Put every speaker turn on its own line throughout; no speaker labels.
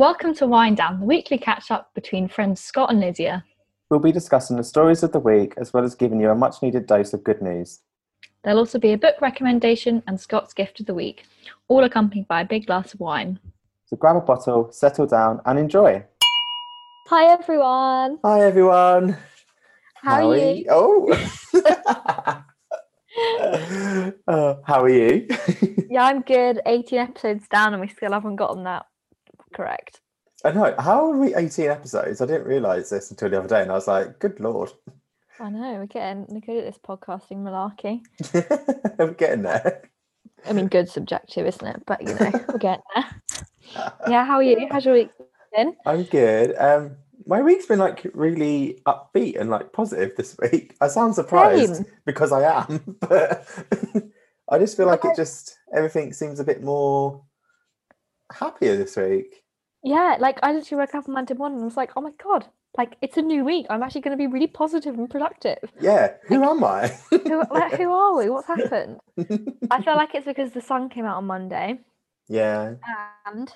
Welcome to Wind Down, the weekly catch up between friends Scott and Lydia.
We'll be discussing the stories of the week as well as giving you a much needed dose of good news.
There'll also be a book recommendation and Scott's gift of the week, all accompanied by a big glass of wine.
So grab a bottle, settle down, and enjoy.
Hi everyone.
Hi, everyone.
How, are you?
Oh. Uh, how are you?
Yeah, I'm good. 18 episodes down and we still haven't gotten that correct.
I know. How are we 18 episodes? I didn't realise this until the other day, and I was like, good lord.
I know, we're getting we're good at this podcasting malarkey.
I'm getting there.
I mean, good subjective, isn't it? But you know, we're getting there. Yeah, how are you? How's your week been?
I'm good. Um, my week's been like really upbeat and like positive this week. I sound surprised
Same.
because I am, but I just feel like it just everything seems a bit more happier this week.
Yeah, like I literally woke up on Monday morning and was like, oh my god, like it's a new week. I'm actually going to be really positive and productive.
Yeah, who am I?
Who, like, who are we? What's happened? I feel like it's because the sun came out on Monday
yeah,
and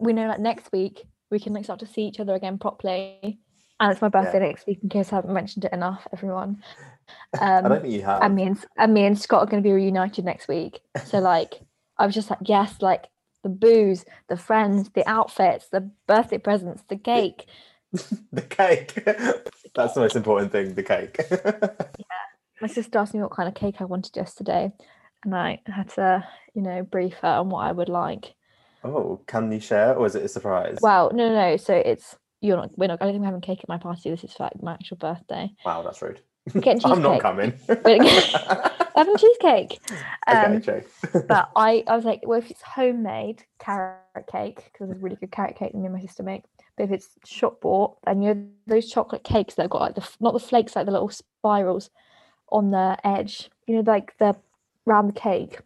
we know like next week we can like start to see each other again properly. And it's my birthday next week in case I haven't mentioned it enough, everyone.
I
Um,
don't think you have.
and me and, and me and Scott are going to be reunited next week. So like, I was just like, yes, like the booze, the friends, the outfits, the birthday presents, the cake.
the cake. That's the most important thing. The cake. yeah.
My sister asked me what kind of cake I wanted yesterday, and I had to, you know, brief her on what I would like.
oh, can you share, or is it a surprise?
Well, no, no, no. So it's you're not. We're not. I don't think we're having cake at my party. This is for like my actual birthday.
wow, that's rude. I'm not coming.
Having cheesecake. Um,
okay,
but I, I was like, well, if it's homemade carrot cake, because there's a really good carrot cake that me and my sister make. But if it's shop bought, and you know those chocolate cakes that have got like the not the flakes, like the little spirals on the edge. You know, like the round cake,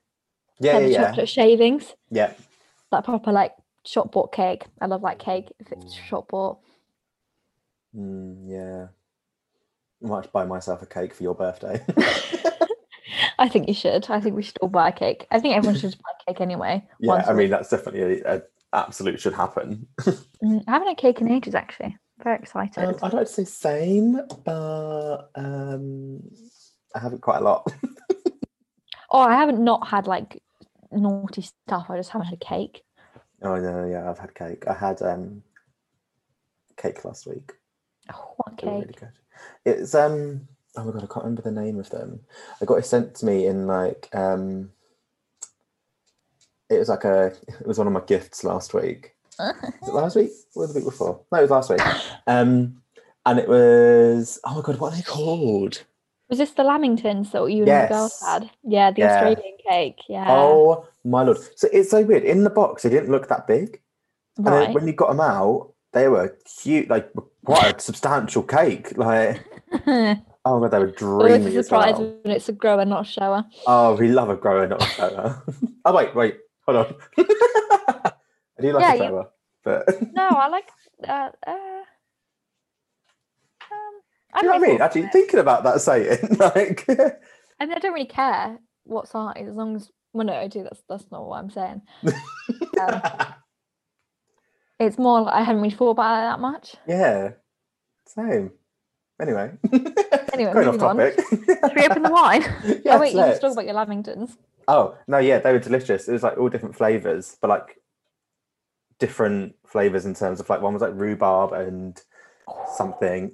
yeah, yeah,
the
yeah.
chocolate shavings,
yeah.
like proper like shop bought cake. I love that cake if it's
Mm.
shop bought.
Mm, yeah. I might buy myself a cake for your birthday.
I think you should. I think we should all buy a cake. I think everyone should just buy a cake anyway.
yeah,
once
I
a
mean that's definitely a, a absolute should happen.
Mm, I haven't had cake in ages actually. Very excited.
Um, I'd like to say same, but um, I haven't quite a lot.
Oh, I haven't not had like naughty stuff. I just haven't had a cake.
oh no, yeah, I've had cake. I had um, cake last week.
Oh, what cake?
really good. It's um, oh my god, I can't remember the name of them. I got it sent to me in like um, it was like a it was one of my gifts last week. Was it last week or the week before? No, it was last week. Um, and it was oh my god, what are they called?
Was this the Lamingtons that you and the girls had? Yeah, the
Yeah.
Australian cake. Yeah.
Oh my lord! So it's so weird. In the box, they didn't look that big, and then when you got them out, they were huge, like quite a substantial cake. Like oh my god, they were
Always
dreamy
a surprise
well.
when it's a grower, not a shower.
Oh, we love a grower, not a shower. oh wait, wait, hold on. I do like
Yeah,
a
you-
shower, but
No, I like. Uh, uh, um, I
do you know what I mean? Actually, thinking about that saying, like,
I mean, I don't really care what size as long as. Well, no, I do. That's that's not what I'm saying. Um, it's more like I hadn't really thought about it that much.
yeah, same. Anyway,
Anyway,
going off
moving on.
topic.
Should we open the wine?
yes,
oh wait, you
let's.
just talk about your Lamingtons.
Oh no, yeah, they were delicious. It was like all different flavors, but like different flavors in terms of like one was like rhubarb and something.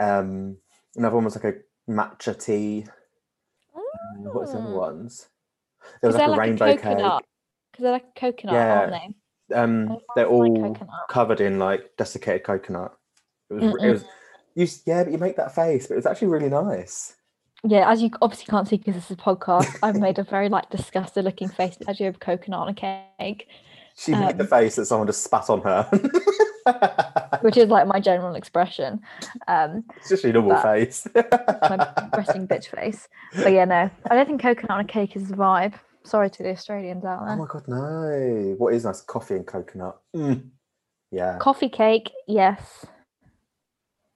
Um, another one was like a matcha tea. and What was the other
Mm.
ones? There was like a
like
rainbow
a
cake.
coconut? Because they're like coconut, aren't
Yeah.
they?
Um, they're
like
all
coconut.
covered in like desiccated coconut. It was, it was, you, yeah, but you make that face, but it was actually really nice.
Yeah, as you obviously can't see because this is a podcast, I've made a very like disgusted looking face as you have coconut on a cake,
She made the
Um,
face that someone just spat on her.
which is like my general expression. Um,
it's just a normal face.
my resting bitch face. But yeah, no, I don't think coconut on a cake is the vibe. Sorry to the Australians out there.
Oh my god, no! What is nice? Coffee and coconut. Mm. Yeah,
Coffee cake, yes.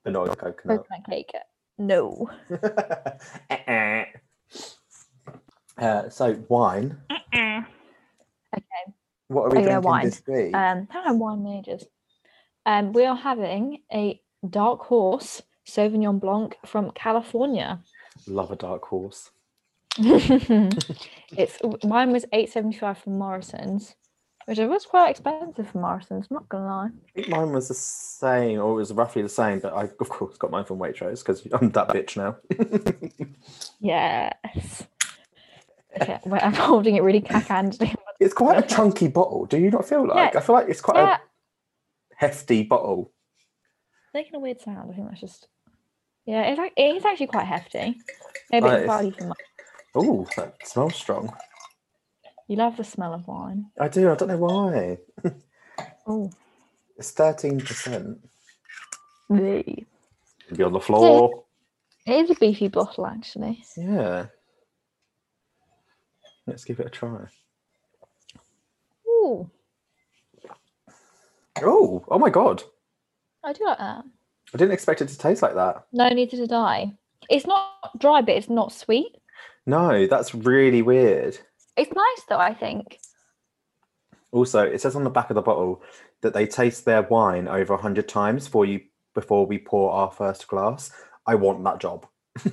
But not coconut.
Coconut cake, no.
Uh, so wine.
Okay.
What are we
Oh, yeah,
drinking
wine.
this week?
Um, I don't wine majors. Um, we are having a dark horse Sauvignon Blanc from California.
Love a dark horse.
it's mine was eight seventy five from Morrison's, which was quite expensive for Morrison's. I'm not gonna lie.
I think mine was the same, or it was roughly the same, but I of course got mine from Waitrose because I'm that bitch now.
Yes. Okay, I'm holding it really cack-handedly.
it's quite a chunky bottle. Do you not feel like?
Yeah.
I feel like it's quite
Yeah,
a hefty bottle.
making a weird sound. I think that's just. Yeah, it's like it is actually quite hefty. Maybe
Right,
it's
it's-
for.
Oh, that smells strong.
You love the smell of wine.
I do. I don't know why.
Oh,
It's thirteen percent.
it
Be on the floor.
It is a beefy bottle actually.
Yeah. Let's give it a try.
Ooh,
Oh, oh my god!
I do like that.
I didn't expect it to taste like that.
No, neither did I. It's not dry, but it's not sweet.
No, that's really weird.
It's nice though. I think.
Also, it says on the back of the bottle that they taste their wine over a hundred times for you before we pour our first glass. I want that job.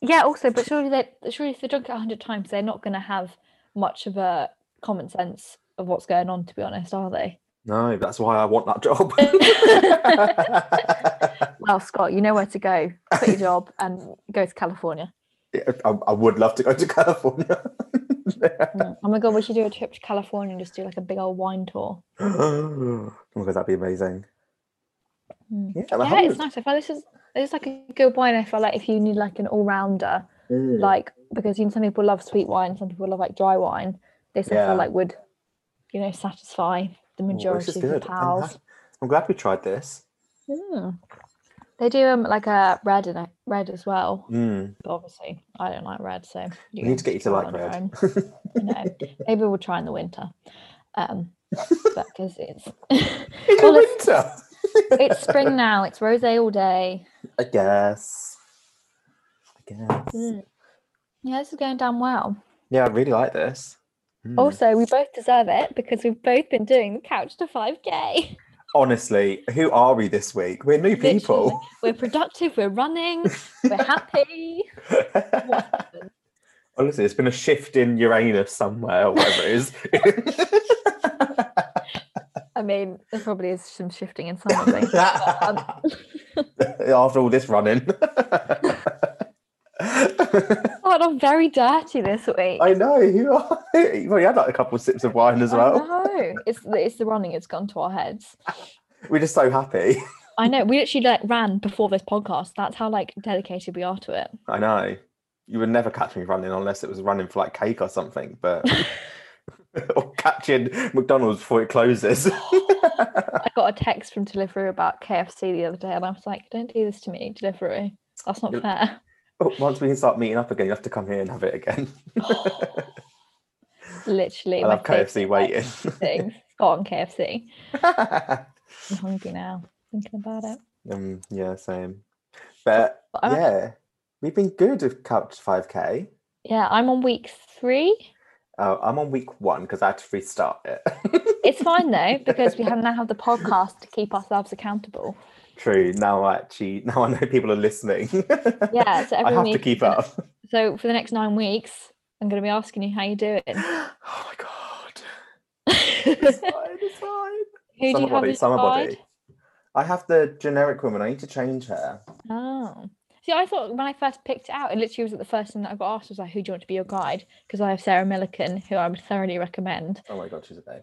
Yeah. Also, but surely they surely if they drunk it a hundred times, they're not going to have much of a common sense of what's going on. To be honest, are they?
No, that's why I want that job.
Well, Scott, you know where to go. Quit your job and go to California.
I, I would love to go to California.
Mm. Oh my god, we should do a trip to California and just do like a big old wine tour.
oh my god, that'd be amazing.
Mm.
Yeah,
Yeah, it's nice. I feel this is it's like a good wine. I feel like if you need like an all rounder,
Mm.
like because you know some people love sweet wine, some people love like dry wine. This I feel like would, you know, satisfy the majority
is
of.
I'm,
pals.
ha- I'm glad we tried this.
Mm. They do um like a red in a red as well.
Mm.
But obviously, I don't like red, so
We need to get you to like red.
You know, maybe we'll try in the winter, um, because it's
In
Well,
the
it's-
winter.
it's spring now. It's rosé all day.
I guess. I guess.
Mm. Yeah, this is going down well.
Yeah, I really like this. Mm.
Also, we both deserve it because we've both been doing the couch to 5k.
Honestly, who are we this week? We're new
Literally,
people.
We're productive, we're running, we're happy.
Honestly, it's been a shift in Uranus somewhere, or whatever it is.
I mean, there probably is some shifting in some of things. um,
After all this running.
Oh, I'm very dirty this week.
I know, you are. Well, You've had like a couple of sips of wine as
I
well.
know. It's the, it's the running, it's gone to our heads.
We're just so happy.
I know. We actually like ran before this podcast. That's how like dedicated we are to it.
I know. You would never catch me running unless it was running for like cake or something, but or catching McDonald's before it closes.
I got a text from Deliveroo about KFC the other day, and I was like, "Don't do this to me, Deliveroo. That's not fair."
Oh, Once we can start meeting up again, you have to come here and have it again.
Literally,
I love KFC waiting.
thing. On KFC. I'm hungry now thinking about it.
um, yeah, same. But yeah, we've been good with Couch 5K.
Yeah, I'm on week three.
Uh, I'm on week one because I had to restart it.
It's fine though because we have now have the podcast to keep ourselves accountable.
True. Now I actually, now I know people are listening.
Yeah, so
I have to keep up.
So for the next nine weeks, I'm going to be asking you how you're doing.
Oh my god.
Who
It's fine, it's fine.
do you
Summer
have
body,
as
summer body. I have the generic woman. I need to change her.
Oh. See, I thought when I first picked it out, it literally was at the first thing that I got asked was like, "Who do you want to be your guide?" Because I have Sarah Millican, who I would thoroughly recommend
Oh my god, she's a babe.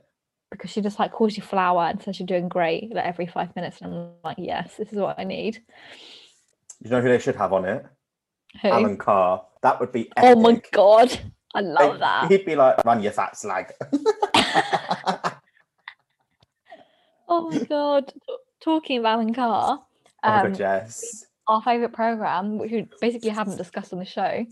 Because she just like calls you flower and says you're doing great like every five minutes, and I'm like, "Yes, this is what I need."
You know who they should have on it?
Who?
Alan Carr. That would be
oh my god, I love
Like,
that.
He'd be like, run your fat slag.
Oh my god, talking of Alan Carr.
oh
Um,
god, yes.
our favourite programme, which we basically haven't discussed on the show,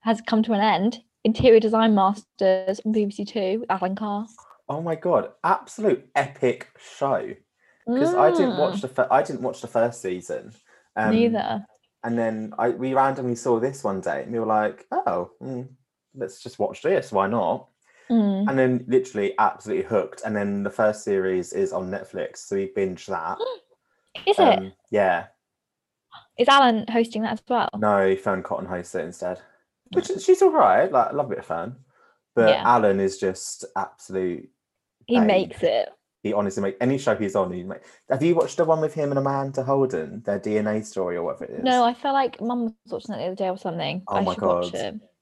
has come to an end. Interior Design Masters on BBC Two with Alan Carr.
Oh my god, absolute epic show. Because I didn't watch
Mm,
the fir- I didn't watch the first season. Um,
neither.
And then I we randomly saw this one day, and we were like, "Oh, mm, let's just watch this. Why not?"
Mm.
and then literally absolutely hooked. And then the first series is on Netflix, so we binged that.
Is it?
Um, yeah,
Is Alan hosting that as well?
no, Fearne Cotton hosts it instead, which she's all right. Like, I love a bit of Fearne, but
Yeah.
Alan is just absolute.
He makes it.
He honestly make any show he's on. He make. Have you watched the one with him and Amanda Holden, their DNA story or whatever it is?
No, I felt like Mum was watching it the other day or something.
Oh
I
my God.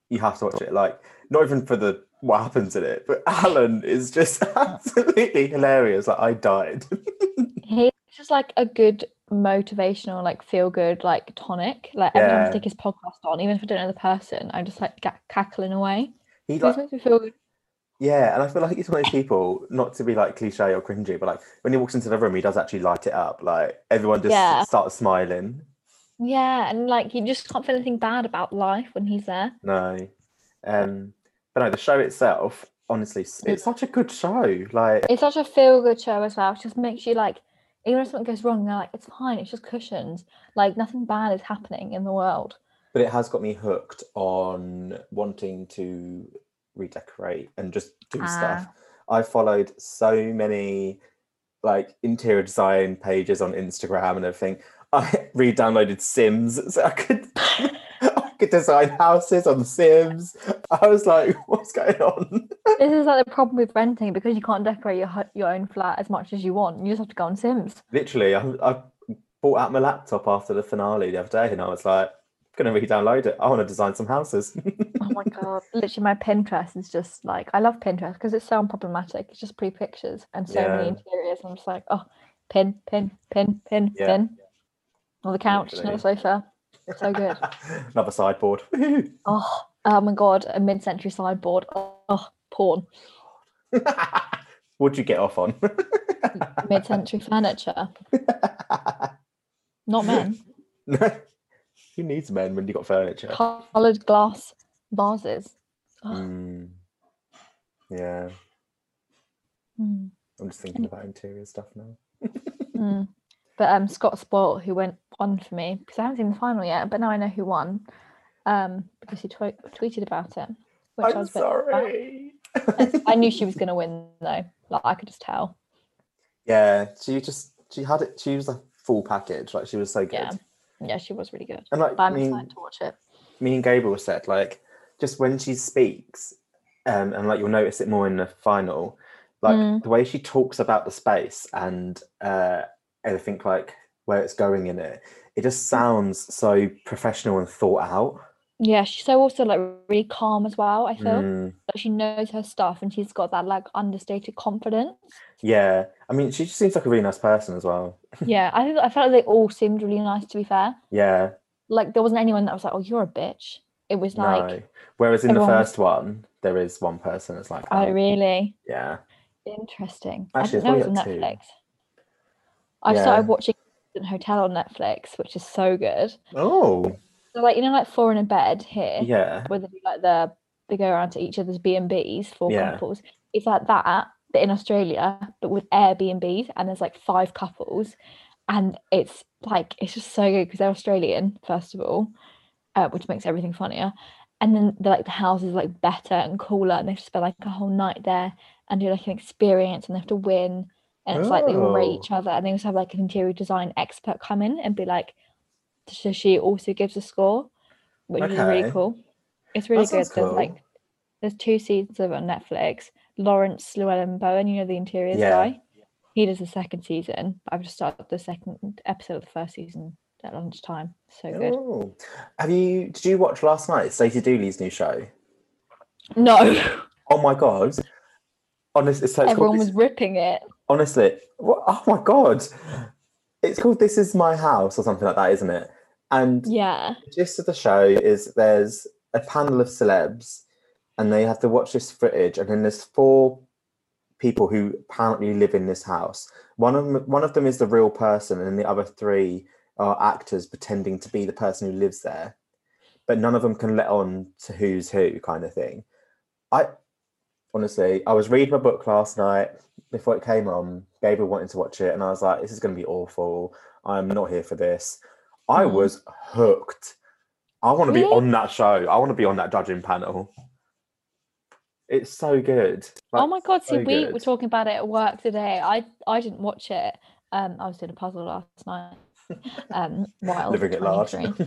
you have to watch it. Like, not even for the what happens in it, but Alan is just absolutely hilarious. Like, I died.
He's just like a good motivational, like feel good, like tonic. Like every time
Yeah.
I stick his podcast on, even if I don't know the person, I'm just like cackling away.
He
He
like,
makes me feel good.
Yeah, and I feel like he's one of those people, not to be like cliche or cringy, but like when he walks into the room, he does actually light it up. Like everyone just
Yeah.
starts smiling.
Yeah, and like you just can't feel anything bad about life when he's there.
No, um, but no, the show itself, honestly, it's such a good show. Like,
It's such a feel good show as well. It just makes you like, even if something goes wrong, they're like, it's fine, it's just cushions. Like nothing bad is happening in the world.
but it has got me hooked on wanting to redecorate and just do ah. stuff. I followed so many like interior design pages on Instagram and everything. I re-downloaded Sims so I could I could design houses on Sims. I was like, what's going on?
This is like the problem with renting because you can't decorate your your own flat as much as you want. You just have to go on Sims.
Literally, I, I bought out my laptop after the finale the other day and I was like, gonna re-download it. I want to design some houses.
Oh my god! Literally, my Pinterest is just like I love Pinterest because it's so unproblematic. It's just pretty pictures and so many interiors. I'm just like, oh, pin, pin, pin, pin,
Yeah.
pin. On the couch, not the sofa. It's So good.
Another sideboard.
Oh, oh my god! A mid-century sideboard. Oh, porn.
What'd you get off on?
Mid-century furniture. Not men.
Who needs men when you got furniture?
Coloured glass vases. Oh,
Mm. Yeah,
mm,
I'm just thinking about interior stuff now.
mm. But um, Scott Spoilt, who went on for me because I haven't seen the final yet, but now I know who won. Um, because he twe- tweeted about it, which I
I'm
was a bit
sorry.
I knew she was going to win though. Like I could just tell.
yeah, she just she had it. She was a full package. Like she was so good.
Yeah. Yeah, she was really good.
And like
But I'm
mean,
excited to watch it.
me and Gabriel said, like, just when she speaks, um, and like you'll notice it more in the final, like
Mm.
the way she talks about the space and uh, everything, like where it's going in it, it just sounds so professional and thought out.
Yeah, she's so also like really calm as well. I feel
Mm,
like she knows her stuff and she's got that like understated confidence.
Yeah, I mean, she just seems like a really nice person as well.
yeah, I think I felt like they all seemed really nice. To be fair,
Yeah,
like there wasn't anyone that was like, "Oh, you're a bitch." It was like,
no. Whereas in the
everyone was-
first one, there is one person that's like,
"Oh,
that.
really
Yeah,
interesting."
Actually,
I
it's
didn't know it was on
probably like
Netflix. I
Yeah.
started watching Hotel on Netflix, which is so good.
Oh,
So like you know, like Four in a Bed here.
yeah.
where they do like the they go around to each other's B and B's for
Yeah.
couples. It's like that, in Australia, but with Airbnbs, and there's like five couples, and it's like it's just so good because they're Australian first of all, uh, which makes everything funnier. And then the like the houses are like better and cooler, and they have spend like a whole night there and do like an experience, and they have to win. And it's like they all rate
Oh.
each other, and they also have like an interior design expert come in and be like, so she also gives a score, which is really cool. It's really good.
sounds
There's like there's two seasons of it on Netflix. Laurence Llewelyn-Bowen, you know the interiors
Yeah.
guy. He does the second season. I've just started the second episode of the first season at lunchtime. So good.
Oh. Have you? Did you watch last night Stacey Dooley's new show?
No,
Oh my god! Honestly, so
everyone was
this,
ripping it.
honestly. What, oh my god! It's called "This Is My House" or something like that, isn't it? And
Yeah.
the gist of the show is there's a panel of celebs, and they have to watch this footage, and then there's four people who apparently live in this house. One of them, one of them is the real person, and the other three are actors pretending to be the person who lives there. But none of them can let on to who's who, kind of thing. I honestly, I was reading a book last night before it came on. Gabriel wanted to watch it, and I was like, "This is going to be awful. I'm not here for this." I
Mm.
was hooked. I want to be on that show. I want to be on that judging panel. It's so good.
oh my god! See,
so
we were talking about it at work today. I I didn't watch it. Um, I was doing a puzzle last night. Um, while
living at large.
23.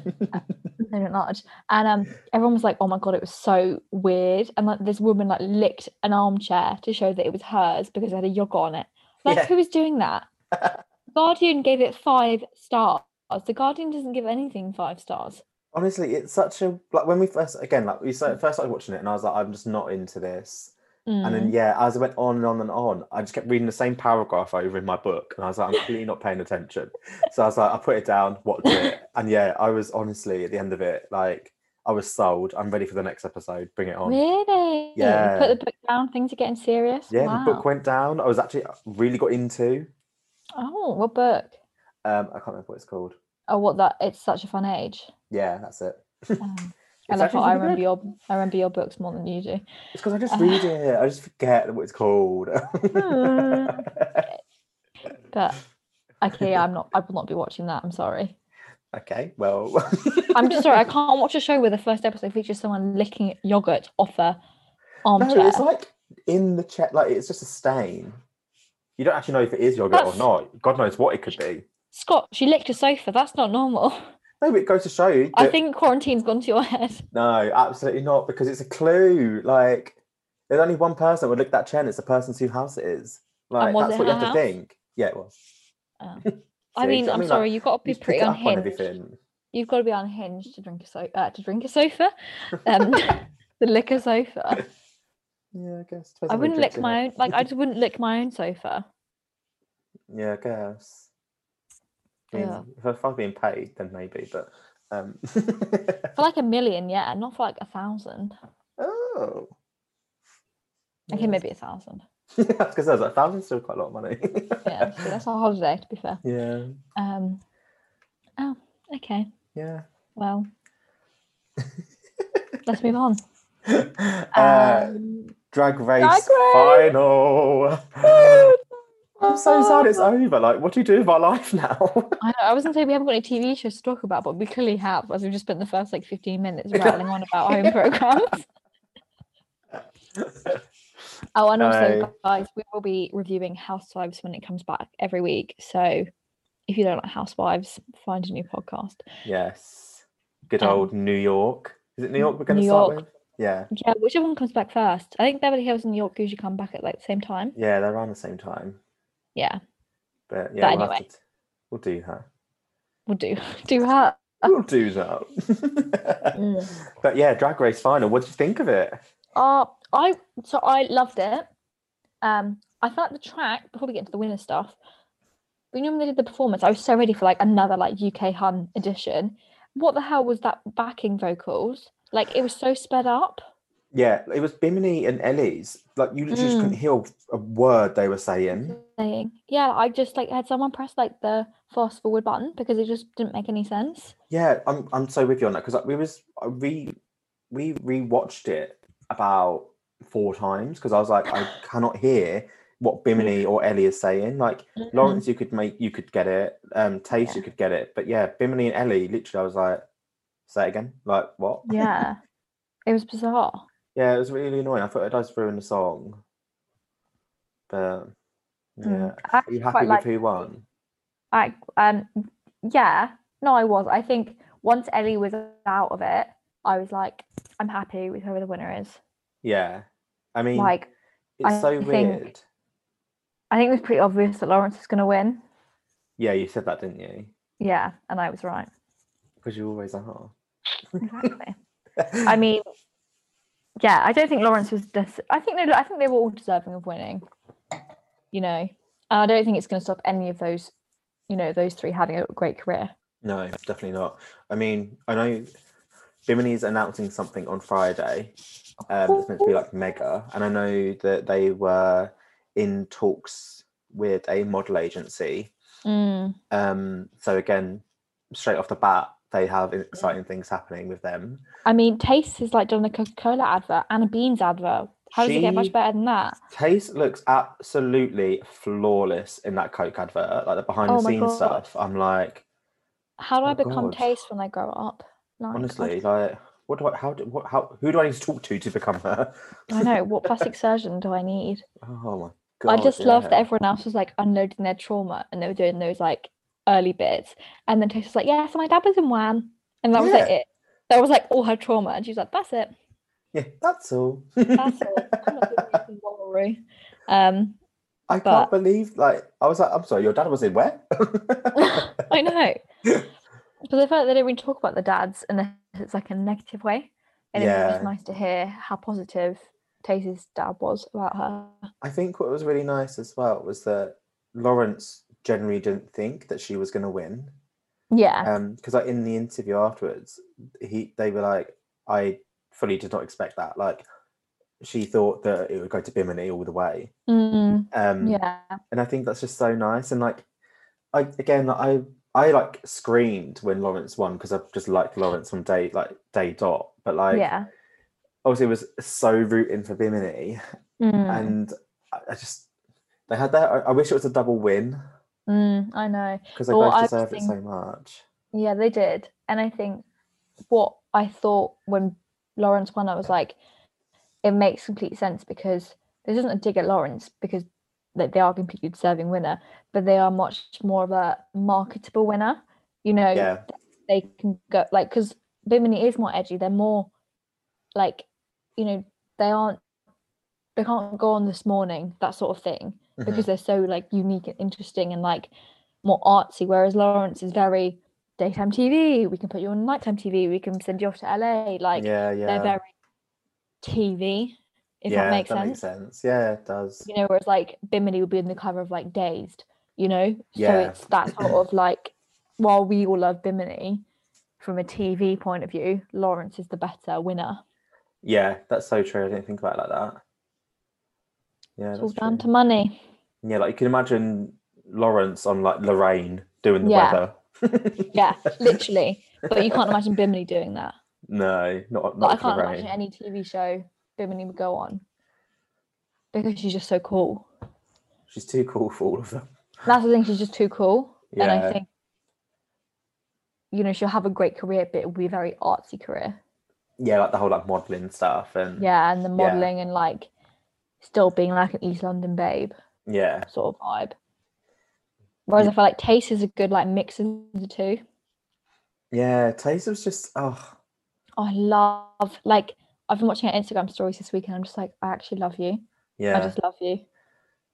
living at large, and um, everyone was like, "Oh my god, it was so weird!" And like this woman like licked an armchair to show that it was hers because it had a yoga on it. Like,
Yeah.
was doing that? Guardian gave it five stars. The Guardian doesn't give anything five stars.
Honestly, it's such a like when we first again like we first started watching it, and I was like, I'm just not into this. And
Mm.
then yeah, as it went on and on and on, I just kept reading the same paragraph over in my book, and I was like, I'm clearly not paying attention. So I was like, I put it down, watched it, and yeah, I was honestly at the end of it, like I was sold. I'm ready for the next episode. Bring it on.
Really?
Yeah.
Put the book down. Things are getting serious.
Yeah,
wow.
the book went down. I was actually really got into.
Oh, what book?
Um, I can't remember what it's called.
Oh, what that? It's such a fun age.
Yeah, that's it.
Um, love I remember
good.
your I remember your books more than you do.
It's because I just
Uh,
read it. I just forget what it's called.
But okay, I'm not. I will not be watching that. I'm sorry.
okay, well.
I'm just sorry. I can't watch a show where the first episode features someone licking yogurt off a armchair.
No, it's like in the check, like it's just a stain. You don't actually know if it is yogurt
That's-
or not. God knows what it could be.
Scott, she licked a sofa. That's not normal.
No, but it goes to show you.
I think quarantine's gone to your head.
No, absolutely not, because it's a clue. Like, there's only one person that would lick that chair, and it's the person's whose house it is. Like, that's what you have to think. Yeah, it was.
Oh. I mean, I'm
I mean? Like,
sorry. You've got to be
You just pick
pretty
it up on
unhinged. You've got to be unhinged to drink a so uh, to drink a sofa. Um, the a sofa.
Yeah, I guess.
I wouldn't lick my own. Like I just wouldn't lick my own sofa.
Yeah, I guess. I mean,
Yeah.
if I- if I'm being paid, then maybe, but. Um...
For like a million, yeah, not for like a thousand.
oh.
Okay, maybe a thousand.
I was going to say, I was like, thousand's still quite a lot of money.
Yeah, that's a holiday. To be fair.
yeah.
Um. Oh, okay.
Yeah.
Well, let's move on.
Uh,
Um,
drag race
Race!
final. I'm so sad it's over. Like, what do you do with my life now?
I, know, I was gonna say we haven't got any TV shows to talk about, but we clearly have, as we've just spent the first like 15 minutes rattling on about our home programs. Oh, and also,
No.
guys, we will be reviewing Housewives when it comes back every week. So if you don't like Housewives, find a new podcast.
yes. Good
Um,
old New York. Is it New York we're going to start
York.
with? Yeah.
Yeah, whichever one comes back first. I think Beverly Hills and New York usually come back at like the same time.
Yeah, they're around the same time.
Yeah,
But yeah, we'll,
anyway.
to, we'll do that.
we'll do do that.
We'll do that.
Mm.
but yeah, Drag Race final. What did you think of it?
Uh, I so I loved it. Um, I felt the track before we get into the winner stuff. But you know when they did the performance, I was so ready for like another like UK Hun edition. What the hell was that backing vocals? Like it was so sped up.
Yeah, it was Bimini and Ellie's. Like you literally just
Mm.
couldn't hear a word they were saying.
Saying, yeah, I just like had someone press like the fast forward button because it just didn't make any sense.
Yeah, I'm I'm so with you on that because like, we was re we rewatched it about four times because I was like I cannot hear what Bimini or Ellie is saying. Like
Mhm.
Lawrence, you could make you could get it. Um, Tayce, you could get it. But yeah, Bimini and Ellie, literally, I was like, say it again. Like what?
Yeah, it was bizarre.
Yeah, it was really annoying. I thought it does ruin the song. But yeah,
Mm.
Are you happy with
like
who won?
I um yeah, no, I was. I think once Ellie was out of it, I was like, I'm happy with whoever the winner is.
Yeah, I mean,
Like,
it's
I
so
think-
weird.
I think it was pretty obvious that Lawrence was going to win.
Yeah, you said that, didn't you?
Yeah, and I was right.
Because you always are.
Exactly. I mean, yeah, I don't think Lawrence was. Des- I think they. I think they were all deserving of winning. You know, and I don't think it's going to stop any of those. You know, those three having a great career.
No, definitely not. I mean, I know Bimini's announcing something on Friday. Um, it's meant to be like mega, and I know that they were in talks with a model agency.
Mm,
Um, so again, straight off the bat, they have exciting things happening with them.
I mean, Tayce has like done a Coca Cola advert and a Beans advert. How does it get much better than that?
Tayce looks absolutely flawless in that Coke advert, like the behind
Oh
the
my
scenes
God.
stuff. I'm like,
How do oh I
Oh,
become
God.
Tayce when I grow up? Like, I
honestly, like what do I? How do? What? How? Who do I need to talk to to become her?
I know. What plastic surgeon do I need?
Oh my god!
I just love that everyone else was like unloading their trauma and they were doing those like early bits. And then Tayce was like, Yeah, so my dad was in WAN. And that was like it. That was like all her trauma. And she's was like, That's it.
Yeah, that's all.
That's all. I'm not doing anything. Um,
I
but-
can't believe. Like, I was like, I'm sorry, your dad was in where?
I know. Because I feel like they don't really talk about the dads unless it's like a negative way. And it
Yeah.
was nice to hear how positive Tayce's dad was about her.
I think what was really nice as well was that Lawrence generally didn't think that she was going to win.
Yeah.
Um, because like in the interview afterwards, he they were like, I fully did not expect that. Like, she thought that it would go to Bimini all the way.
Mm,
Um,
yeah.
and I think that's just so nice. And like, I again, like, I I like screamed when Lawrence won because I just liked Lawrence from day like day dot. But like,
yeah.
obviously, it was so rooting for Bimini,
Mm,
and I, I just they had that. I, I wish it was a double win
mm, I know.
because they
Well,
both deserve it so much.
Yeah, they did. And I think what I thought when Lawrence won, I was like, it makes complete sense because this isn't a dig at Lawrence because like, they are a completely deserving winner, but they are much more of a marketable winner. You know,
Yeah,
they can go like because Bimini is more edgy. They're more like, you know, they aren't they can't go on this morning, that sort of thing
Mhm.
because they're so like unique and interesting and like more artsy. Whereas Lawrence is very daytime TV. We can put you on nighttime TV. We can send you off to LA. Like
yeah, yeah,
they're very TV, if
yeah.
that makes
that
sense.
makes sense. Yeah, it does.
You know, whereas like Bimini would be in the cover of like Dazed. You know,
Yeah.
so it's that sort of like while we all love Bimini from a TV point of view, Lawrence is the better winner.
Yeah, that's so true. I didn't think about it like that. Yeah,
It's all down
true.
to money.
Yeah, like you can imagine Lawrence on like Lorraine doing the
Yeah.
weather.
Yeah, literally. But you can't imagine Bimini doing that.
No, not
Like, I can't
Lorraine.
imagine any TV show Bimini would go on because she's just so cool.
She's too cool for all of them.
That's the thing; she's just too cool, and
Yeah.
I think you know she'll have a great career, but it will be a very artsy career.
Yeah, like the whole like modeling stuff and
Yeah, and the
Yeah.
modeling and like still being like an East London babe
yeah,
sort of vibe. Whereas
Yeah.
I feel like Tayce is a good like mix of the two.
yeah. Tayce was just oh
Oh, I love like I've been watching her Instagram stories this week, and I'm just like, I actually love you.
Yeah.
I just love you.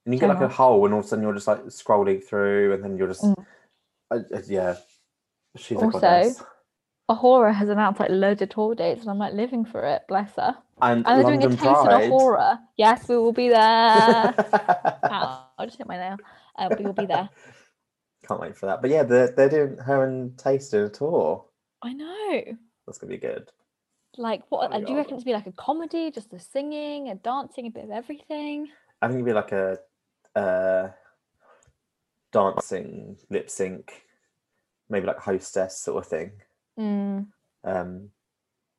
and you
so
get like a
much.
hole, and all of a sudden you're just like scrolling through, and then you're just
Mm.
uh, uh, yeah. She's
Also,
a.
A'Whora has announced like loads of tour dates, and I'm like living for it. Bless her.
And,
And they're
London
doing a taste of
Pride.
A'Whora. Yes, we will be there. Ow, I just hit my nail. Uh, we will be there.
Can't wait for that. But yeah, they're they're doing her and Tayce did a tour.
I know.
That's gonna be good.
Like, what
Oh
do you reckon it to be like a comedy, just the singing and dancing, a bit of everything?
I think it'd be like a uh, dancing lip sync, maybe like hostess sort of thing.
Mm,
Um,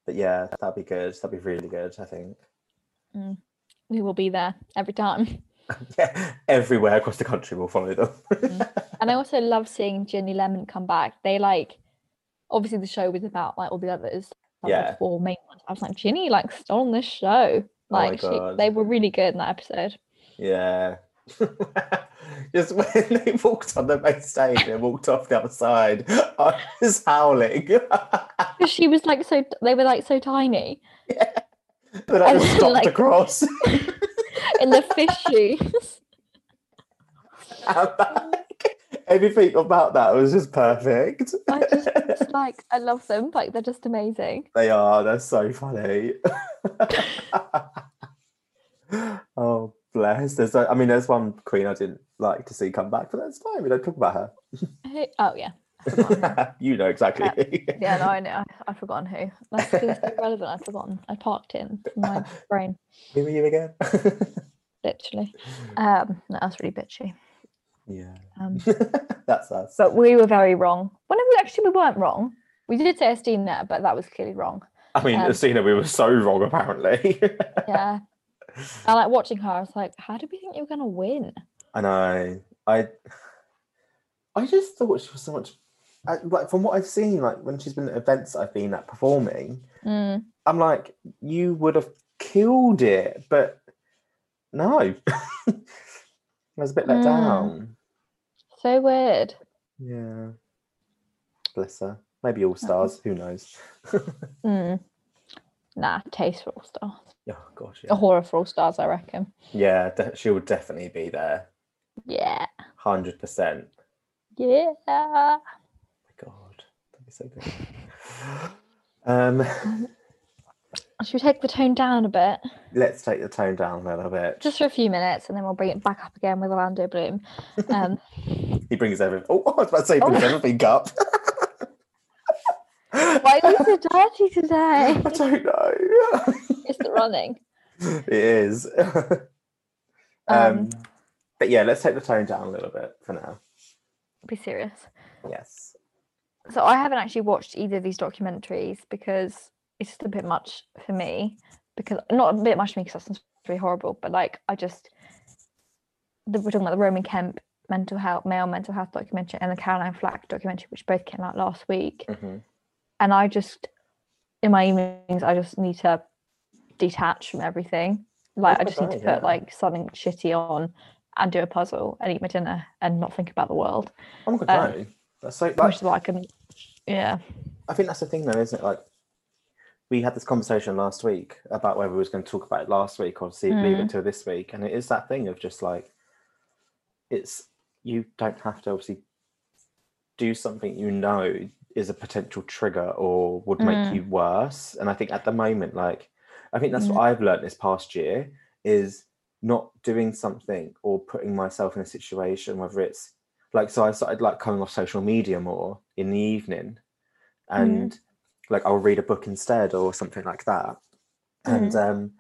but yeah, that'd be good. That'd be really good. I think.
we will be there every time.
Yeah, everywhere across the country we'll follow them.
And I also love seeing Ginny Lemon come back. They like, obviously, the show was about like all the others. like, the
Yeah.
four main ones. I was like, Ginny like stole this show.
my
Like, she, they were really good in that episode.
yeah. Just when they walked on the main stage and walked off the other side, I was howling.
she was like so, they were like so tiny
but I just stopped
like-
across.
in the fish shoes.
And, like, everything about that was just perfect.
I just it's like I love them. Like they're just amazing.
They are. They're so funny. oh, bless. There's, a- I mean, there's one queen I didn't like to see come back, but that's fine. We don't talk about
Who- Oh yeah, I forgotten who.
her. you know exactly.
yeah. No, I know. I, I've forgotten who. That's because it's so relevant. I've forgotten. I parked it in my brain,
Who were you again?
literally. Um, no, that's really bitchy.
yeah.
Um,
that's us.
but we were very wrong. When we actually we weren't wrong. We did say there, but that was clearly wrong.
I mean,
um,
Asina, we were so wrong, apparently.
Yeah. I like watching her. I was like, how did we think you were gonna win?
I know. I I just thought she was so much I, like from what I've seen, like when she's been at events I've been at performing,
Mm.
I'm like, you would have killed it, but no. I was a bit let
Mm.
down.
So weird.
Yeah. Bless her. Maybe all stars. Who knows?
Mm. Nah, Tayce for all stars.
oh gosh,
A
yeah.
horror for all stars, I reckon.
Yeah, de- she would definitely be there.
Yeah.
Hundred percent.
Yeah.
My God, that'd be so good. Um,
Should we take the tone down a bit?
let's take the tone down a little bit.
Just for a few minutes and then we'll bring it back up again with Orlando Bloom. Um,
He brings everything. Oh, I was about to say, he brings
Oh.
everything up.
why are you so dirty today?
I don't know.
It's the running.
it is. um,
Um,
but yeah, let's take the tone down a little bit for now.
Be serious.
Yes.
So I haven't actually watched either of these documentaries because it's just a bit much for me. Because not a bit much for me because that sounds really horrible, but like I just the, we're talking about the Roman Kemp mental health, male mental health documentary, and the Caroline Flack documentary, which both came out last week.
hmm
And I just in my evenings, I just need to detach from everything. Like I
That's
just need to put
yeah.
like something shitty on and do a puzzle and eat my dinner and not think about the world.
Oh my god,
Um,
no. That's so. Like,
Which is what I can. Yeah.
I think that's the thing, though, isn't it? Like, we had this conversation last week about whether we was going to talk about it last week or see leave
Mm.
it till this week, and it is that thing of just like, it's you don't have to obviously do something you know is a potential trigger or would make
Mm.
you worse, and I think at the moment, like, I think that's what I've learned this past year is not doing something or putting myself in a situation, whether it's like so I started like coming off social media more in the evening and like I'll read a book instead or something like that. And um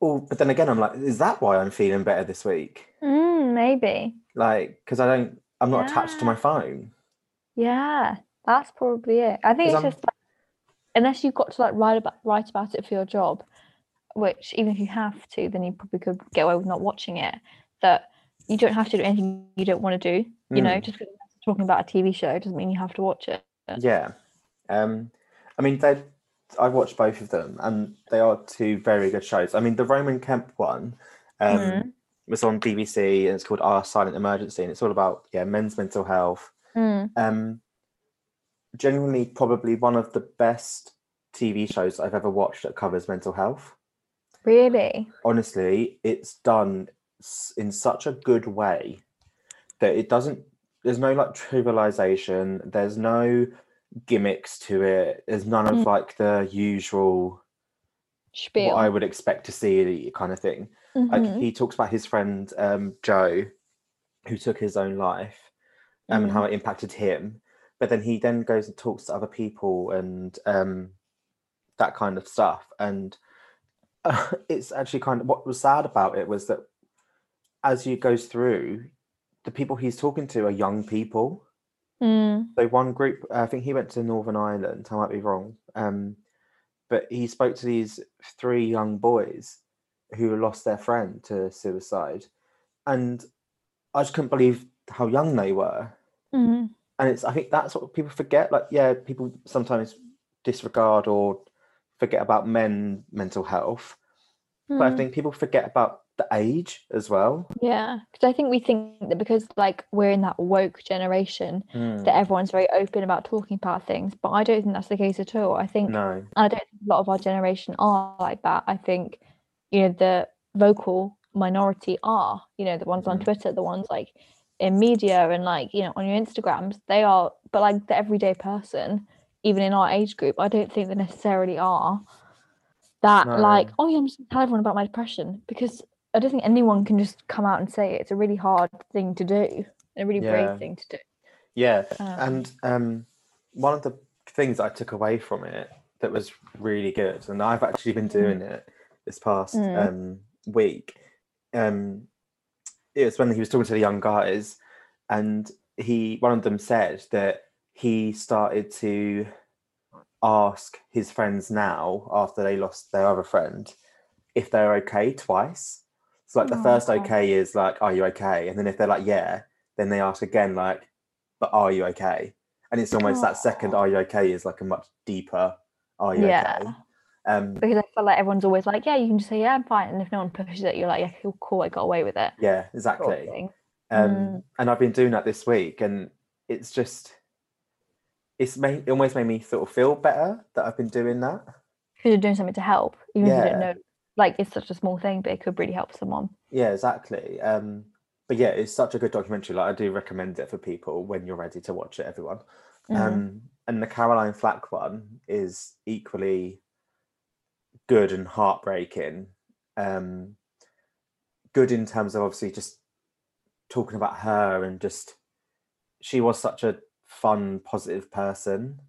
oh but then again I'm like, is that why I'm feeling better this week?
Mm, maybe.
Like because I don't I'm not attached to my phone.
Yeah, that's probably it. I think it's
I'm-
just like, unless you've got to like write about write about it for your job, which even if you have to, then you probably could get away with not watching it. That you don't have to do anything you don't want to do. You know,
Mm.
just talking about a TV show doesn't mean you have to watch it.
Yeah. Um I mean they I watched both of them and they are two very good shows. I mean the Roman Kemp one um
Mm.
was on BBC and it's called Our Silent Emergency and it's all about yeah men's mental health
Mm.
um genuinely probably one of the best TV shows I've ever watched that covers mental health.
Really?
Honestly, it's done in such a good way that it doesn't there's no like trivialization, there's no gimmicks to it, there's none of
Mm.
like the usual
Spiel.
what I would expect to see kind of thing. Like
Mhm.
he talks about his friend um, Joe, who took his own life, um, and
Mm.
how it impacted him. But then he then goes and talks to other people and um, that kind of stuff. And uh, it's actually kind of what was sad about it was that as he goes through, the people he's talking to are young people.
Mm.
So one group, I think he went to Northern Ireland. I might be wrong, um, but he spoke to these three young boys who lost their friend to suicide, and I just couldn't believe how young they were.
Mm.
And it's I think that's what people forget. Like, yeah, people sometimes disregard or forget about men mental health, but I
Mm.
think people forget about the age as well.
Yeah, because I think we think that because like we're in that woke generation that everyone's very open about talking about things, but I don't think that's the case at all. I think
No,
and I don't think a lot of our generation are like that. I think, you know, the vocal minority are, you know, the ones on
Mhm.
Twitter, the ones like in media and like, you know, on your Instagrams, they are, but like the everyday person, even in our age group, I don't think they necessarily are that like, oh yeah, I'm just tell everyone about my depression because I don't think anyone can just come out and say it. It's a really hard thing to do and a really
Yeah.
brave thing to do.
yeah,
Um,
And um, one of the things I took away from it that was really good, and I've actually been doing it this past
Mm.
um, week. Um, it was when he was talking to the young guys, and he one of them said that he started to ask his friends now after they lost their other friend if they're okay twice. So like the
Oh,
first
okay.
okay is like, "Are you okay?" And then if they're like, "Yeah," then they ask again like, "But are you okay?" And it's almost that second "Are you okay?" is like a much deeper are you
Yeah.
okay? Um,
because I feel like everyone's always like, yeah, you can just say, yeah, I'm fine. And if no one pushes it, you're like, yeah, cool, cool I got away with it.
yeah,
sort of
exactly. Um,
Mm.
and I've been doing that this week, and it's just it's made it almost made me sort of feel better that I've been doing that.
Because you're doing something to help, even if you don't know. Like it's such a small thing, but it could really help someone.
Yeah, exactly. Um, but yeah, it's such a good documentary. Like I do recommend it for people when you're ready to watch it, everyone.
Mhm.
Um, and the Caroline Flack one is equally good and heartbreaking. Um, good in terms of obviously just talking about her and just she was such a fun, positive person.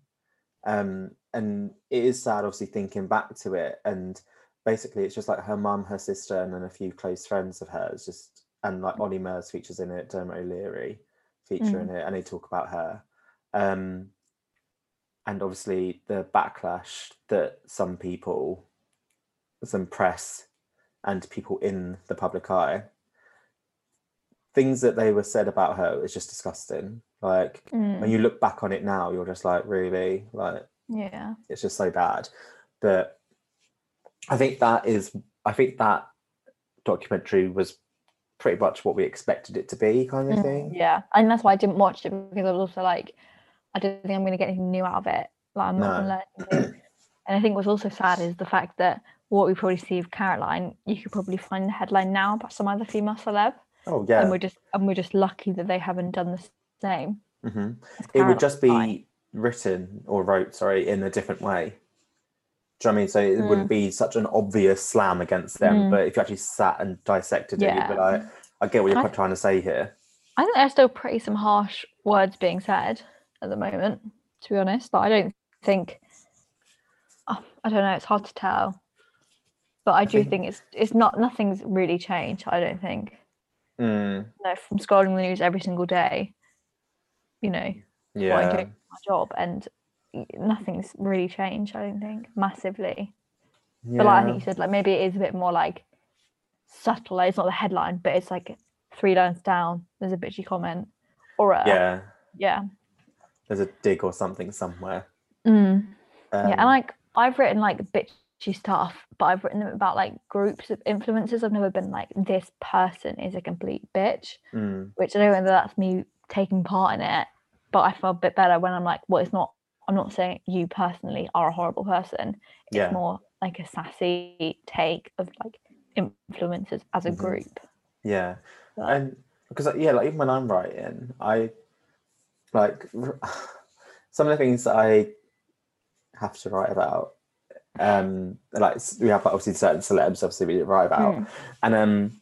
Um, and it is sad, obviously, thinking back to it. And basically, it's just like her mum, her sister, and then a few close friends of hers. Just and like Ollie Murs features in it, Dermot O'Leary feature in it, and they talk about her. Um, and obviously, the backlash that some people, some press, and people in the public eye, things that they were said about her is just disgusting. Like when
Mm.
you look back on it now, you're just like, really, like
Yeah.
it's just so bad. But I think that is, I think that documentary was pretty much what we expected it to be, kind of
Mm,
thing.
Yeah. And that's why I didn't watch it because I was also like, I don't think I'm going to get anything new out of it. Like, I'm not going to learn anything. And I think what's also sad is the fact that what we probably see of Caroline, you could probably find the headline now about some other female celeb.
Oh yeah.
And we're just and we're just lucky that they haven't done the same.
hmm it would just be written or wrote, sorry, in a different way. Do you know what I mean? So it wouldn't be such an obvious slam against them,
Mm.
but if you actually sat and dissected it, you'd be like, I get what you're trying to say here.
I think there's still pretty some harsh words being said at the moment, to be honest. But I don't think oh, I don't know, it's hard to tell. But I do
think-
think it's it's not nothing's really changed, I don't think.
Mm,
No, from scrolling the news every single day, you know, what I
yeah.
do my job and nothing's really changed, I don't think, massively.
yeah.
But like I think you said, like maybe it is a bit more like subtle. Like it's not the headline, but it's like three lines down. There's a bitchy comment, or a,
yeah.
yeah,
There's a dig or something somewhere.
mm, yeah.
Um,
And like I've written like bitchy stuff, but I've written them about like groups of influencers. I've never been like this person is a complete bitch,
mm,
which I don't know whether that's me taking part in it, but I feel a bit better when I'm like, well, it's not. I'm not saying you personally are a horrible person. It's
yeah.
more like a sassy take of like influencers as a
Mhm.
group.
Yeah,
But-
and because yeah, like even when I'm writing, I like some of the things that I have to write about. Um, like we have like, obviously certain celebs, obviously we write about,
Mm.
and um,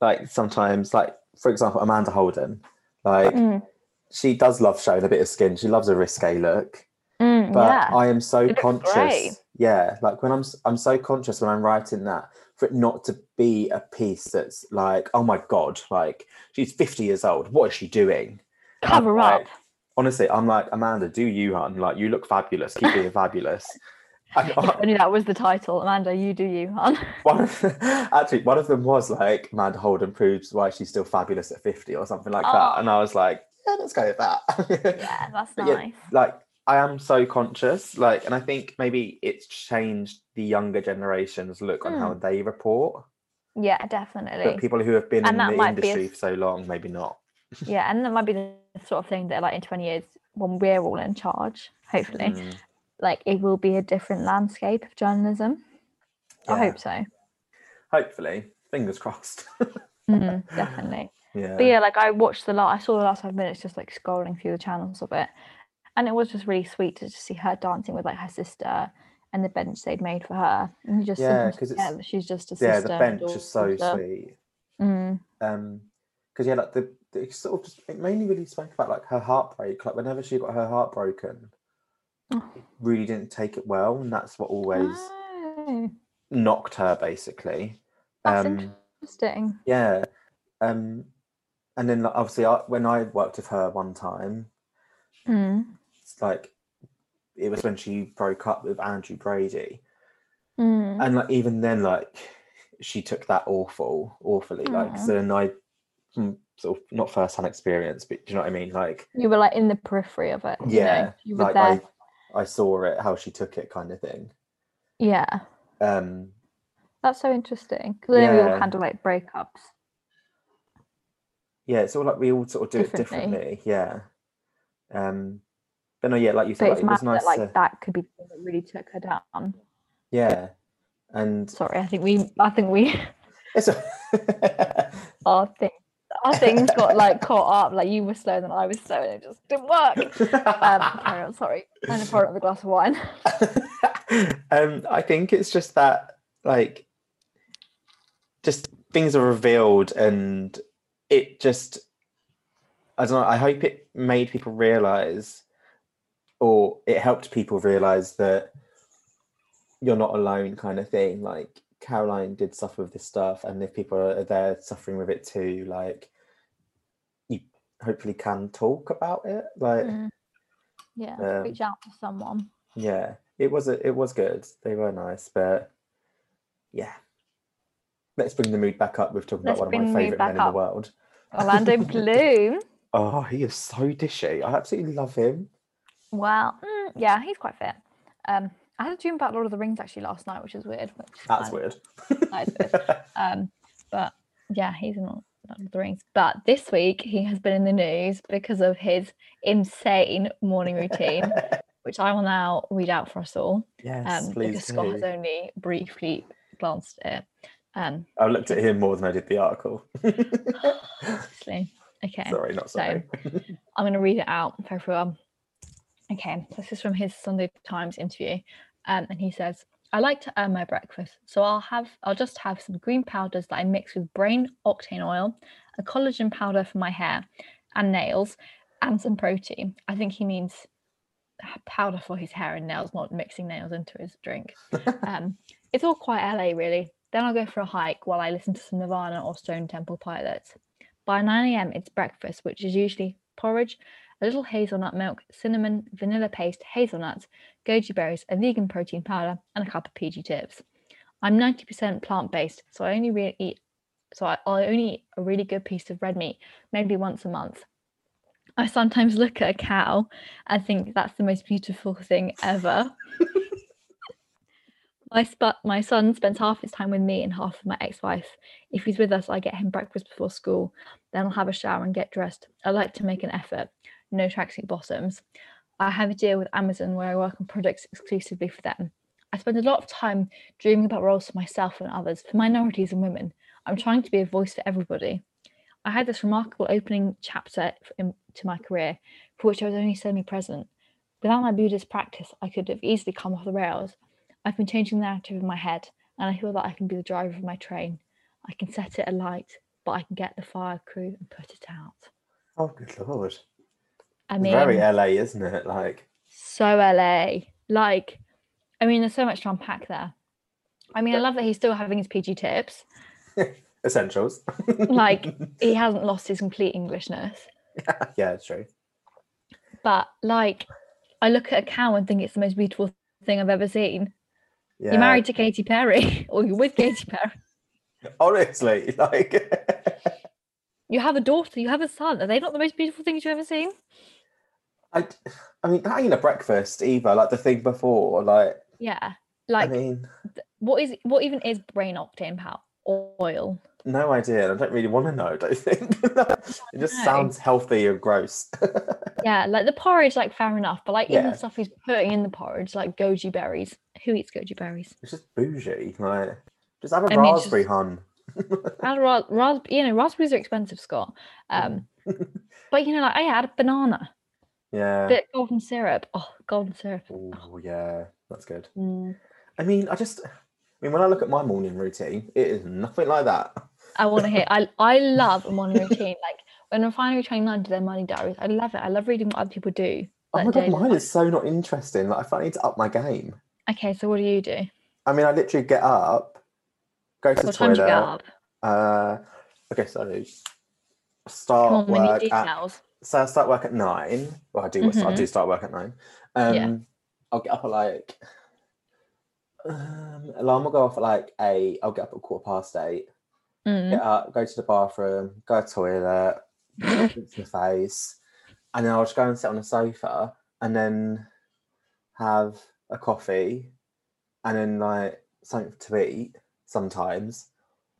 like sometimes, like for example, Amanda Holden, like
Mm,
she does love showing a bit of skin. She loves a risque look,
mm,
but
yeah.
I am so
It
conscious. Yeah, like when I'm i'm so conscious when I'm writing that for it not to be a piece that's like, oh my god, like she's 50 years old. What is she doing?
Cover
like-
up.
Honestly, I'm like Amanda, do you, hun? Like you look fabulous. Keep being fabulous.
If only that was the title. Amanda, you do you, hon.
one of, actually, one of them was like Amanda Holden proves why she's still fabulous at 50 or something like that.
Oh.
And I was like, yeah, let's go with that.
Yeah, that's
But yeah,
nice.
like I am so conscious, like, and I think maybe it's changed the younger generation's look on
Hmm.
how they report.
Yeah, definitely.
But people who have been
And
in the
be a
industry for so long, maybe not.
yeah, and that might be the sort of thing that, like, in 20 years, when we're all in charge, hopefully,
Mm,
like, it will be a different landscape of journalism. I hope so.
Hopefully, fingers crossed.
Mhm, definitely.
yeah.
But yeah, like I watched the last, I saw the last five minutes just like scrolling through the channels of it, and it was just really sweet to just see her dancing with like her sister and the bench they'd made for her, and you just
Yeah,
sometimes
'cause it's-
she's just a
yeah,
sister.
the bench is so
daughter.
sweet.
Mm,
Um, because yeah, like the, the it sort of just it mainly really spoke about like her heartbreak. Like whenever she got her heart broken, really didn't take it well, and that's what always
Oh,
knocked her basically.
that's
um,
interesting.
yeah, um, and then like, obviously I, when I worked with her one time,
Mm,
it's like it was when she broke up with Andrew Brady,
mm,
and like even then, like she took that awful, awfully. Like so, then I, sort of not first hand experience, but do you know what I mean? Like
you were like in the periphery of it. you know,
yeah,
you were
like
there.
I, I saw it, how she took it, kind of thing.
Yeah,
Um,
that's so interesting. Because I know we all handle like breakups.
yeah, it's all like we all sort of do it
Differently.
differently. Yeah. Um, but no, yeah, like you said, like, it was nice
that like
to,
that could be the thing that really took her down.
yeah, and
Sorry, I think we, I think we,
it's a
our thing, our things got like caught up. Like you were slow, then I was slow, and it just didn't work. Um, carry on. Sorry, I'm gonna pour another glass of wine.
um, I think it's just that, like, just things are revealed, and it just, I don't know. I hope it made people realize, or it helped people realize that you're not alone, kind of thing. Like Caroline did suffer with this stuff, and if people are there suffering with it too, like, hopefully can talk about it. Like,
Mm. Yeah,
Um,
reach out to someone.
yeah, it was a, it was good. They were nice, but yeah. Let's bring the mood back up talking
Let's
about one of my favourite
back
men in the world.
Orlando Bloom.
Oh, he is so dishy. I absolutely love him.
Well, mm, yeah, he's quite fit. Um, I had a dream about Lord of the Rings actually last night, which is weird. Which
That's weird.
That is weird. Um, but yeah, he's in Lord of the Rings. But this week he has been in the news because of his insane morning routine, which I will now read out for us all.
yes,
Um,
please
because Scott has only briefly glanced at it. Um,
I looked at him more than I did the article.
obviously. Okay.
sorry, not
so-
sorry.
I'm going to read it out for everyone. Okay, this is from his Sunday Times interview, um, and he says, "I like to earn my breakfast, so I'll have I'll just have some green powders that I mix with brain octane oil, a collagen powder for my hair and nails, and some protein. I think he means powder for his hair and nails, not mixing nails into his drink. um, it's all quite LA, really. Then I'll go for a hike while I listen to some Nirvana or Stone Temple Pilots. By 9 a.m., it's breakfast, which is usually porridge, a little hazelnut milk, cinnamon, vanilla paste, hazelnuts, goji berries, a vegan protein powder, and a cup of PG tips. I'm 90% plant-based, so I only really eat so I, I only eat a really good piece of red meat, maybe once a month. I sometimes look at a cow and think that's the most beautiful thing ever. my sp- my son spends half his time with me and half with my ex-wife. If he's with us, I get him breakfast before school. Then I'll have a shower and get dressed. I like to make an effort. No tracksuit bottoms. I have a deal with Amazon where I work on projects exclusively for them. I spend a lot of time dreaming about roles for myself and others, for minorities and women. I'm trying to be a voice for everybody. I had this remarkable opening chapter in, to my career, for which I was only semi present. Without my Buddhist practice, I could have easily come off the rails. I've been changing the narrative in my head, and I feel that I can be the driver of my train. I can set it alight, but I can get the fire crew and put it out.
Oh, good lord.
I mean,
very LA, isn't it? Like,
so LA. Like, I mean, there's so much to unpack there. I mean, I love that he's still having his PG tips.
essentials.
Like, he hasn't lost his complete Englishness.
yeah, it's true.
But like, I look at a cow and think it's the most beautiful thing I've ever seen.
Yeah.
You're married to Katy Perry, or you're with Katy Perry.
Honestly, like,
You have a daughter, you have a son. Are they not the most beautiful things you've ever seen?
I, I mean, that ain't a breakfast either. Like the thing before, like,
Yeah. Like,
I mean,
what is what even is brain octane power oil?
no idea. I don't really want to know. I don't think it just
No.
sounds healthy and gross.
Yeah, like the porridge, like fair enough, but like even the stuff he's putting in the porridge, like goji berries. Who eats goji berries?
it's just bougie. Like, just have a
I mean,
raspberry,
just-
hun.
I'd ra- ras- you know, raspberries are expensive, Scott. Um, but you know, like I had a banana,
Yeah.
bit of golden syrup. Oh, golden syrup.
Oh, yeah, that's good.
Mm,
I mean, I just, I mean, when I look at my morning routine, it is nothing like that.
I want to hear. I I love a morning routine. Like when Refinery 29 do their morning diaries, I love it. I love reading what other people do.
Oh my god, mine
life.
is so not interesting. Like, I feel I need to up my game.
Okay, so what do you do?
I mean, I literally get up, go to the
What time do you get up?
Uh, okay, so
Come
start
on, we need
work at
details.
So I start work at nine. Well, I do. I
Mhm.
do start work at nine. Um,
Yeah.
I'll get up at like. Um, alarm will go off at like eight. I'll get up at quarter past eight.
Mm.
Get up, go to the bathroom, go to the toilet, rinse my face, and then I'll just go and sit on the sofa and then have a coffee, and then like something to eat sometimes.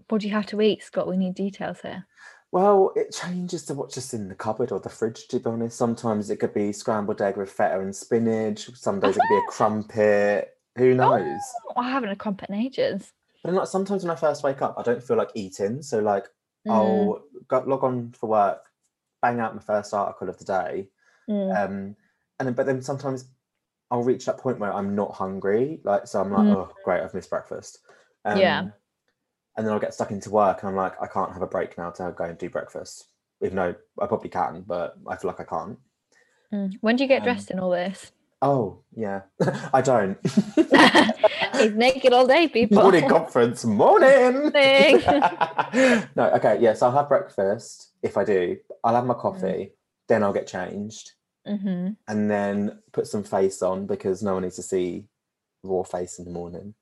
What do you have to eat, Scott? We need details here.
Well, it changes to what's just in the cupboard or the fridge, to be honest. Sometimes it could be scrambled egg with feta and spinach. Some days it could be a crumpet. Who knows?
Oh, I haven't a crumpet in ages.
But like, sometimes when I first wake up, I don't feel like eating. So, like,
Mm,
I'll go, log on for work, bang out my first article of the day.
mm,
Um, and then, but then sometimes I'll reach that point where I'm not hungry. Like, so I'm like,
Mm.
oh, great, I've missed breakfast. Um,
Yeah.
And then I'll get stuck into work and I'm like, I can't have a break now to go and do breakfast. Even though I probably can, but I feel like I can't.
mm. When do you get
Um,
dressed in all this?
Oh, yeah. I don't.
He's naked all day, people.
morning conference, morning.
Morning.
no, okay, yeah. So I'll have breakfast if I do. I'll
Mm.
have my coffee, then I'll get changed,
hmm
and then put some face on because no one needs to see raw face in the morning.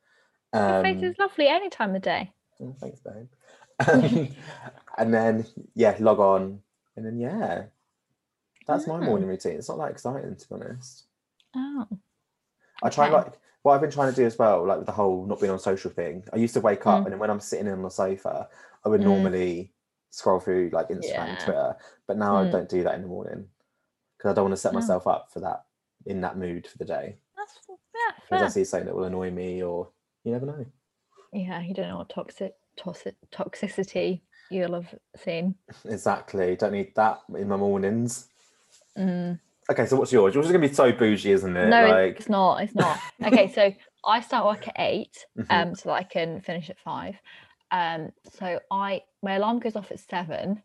Your
Um,
face is lovely any time of day.
Oh, thanks, babe. Um, and then yeah, log on, and then yeah, that's my
Mm.
morning routine. It's not that exciting to be honest.
Oh.
I try
Okay.
like what I've been trying to do as well, like with the whole not being on social thing. I used to wake up
Mm.
and then when I'm sitting on the sofa, I would
Mm.
normally scroll through like Instagram
Yeah.
and Twitter, but now I
Mm.
don't do that in the morning because I don't want to set
Oh.
myself up for that in that mood for the day.
That's yeah,
Because I see something that will annoy me, or you never know.
Yeah, you don't know what toxic toxic toxicity you'll have seen.
Exactly. Don't need that in my mornings.
Mm.
Okay, so what's yours? Yours is gonna be so bougie, isn't it?
No,
like,
it's not. It's not. Okay, so I start work at eight,
Mhm.
um, so that I can finish at five. Um, so I my alarm goes off at seven,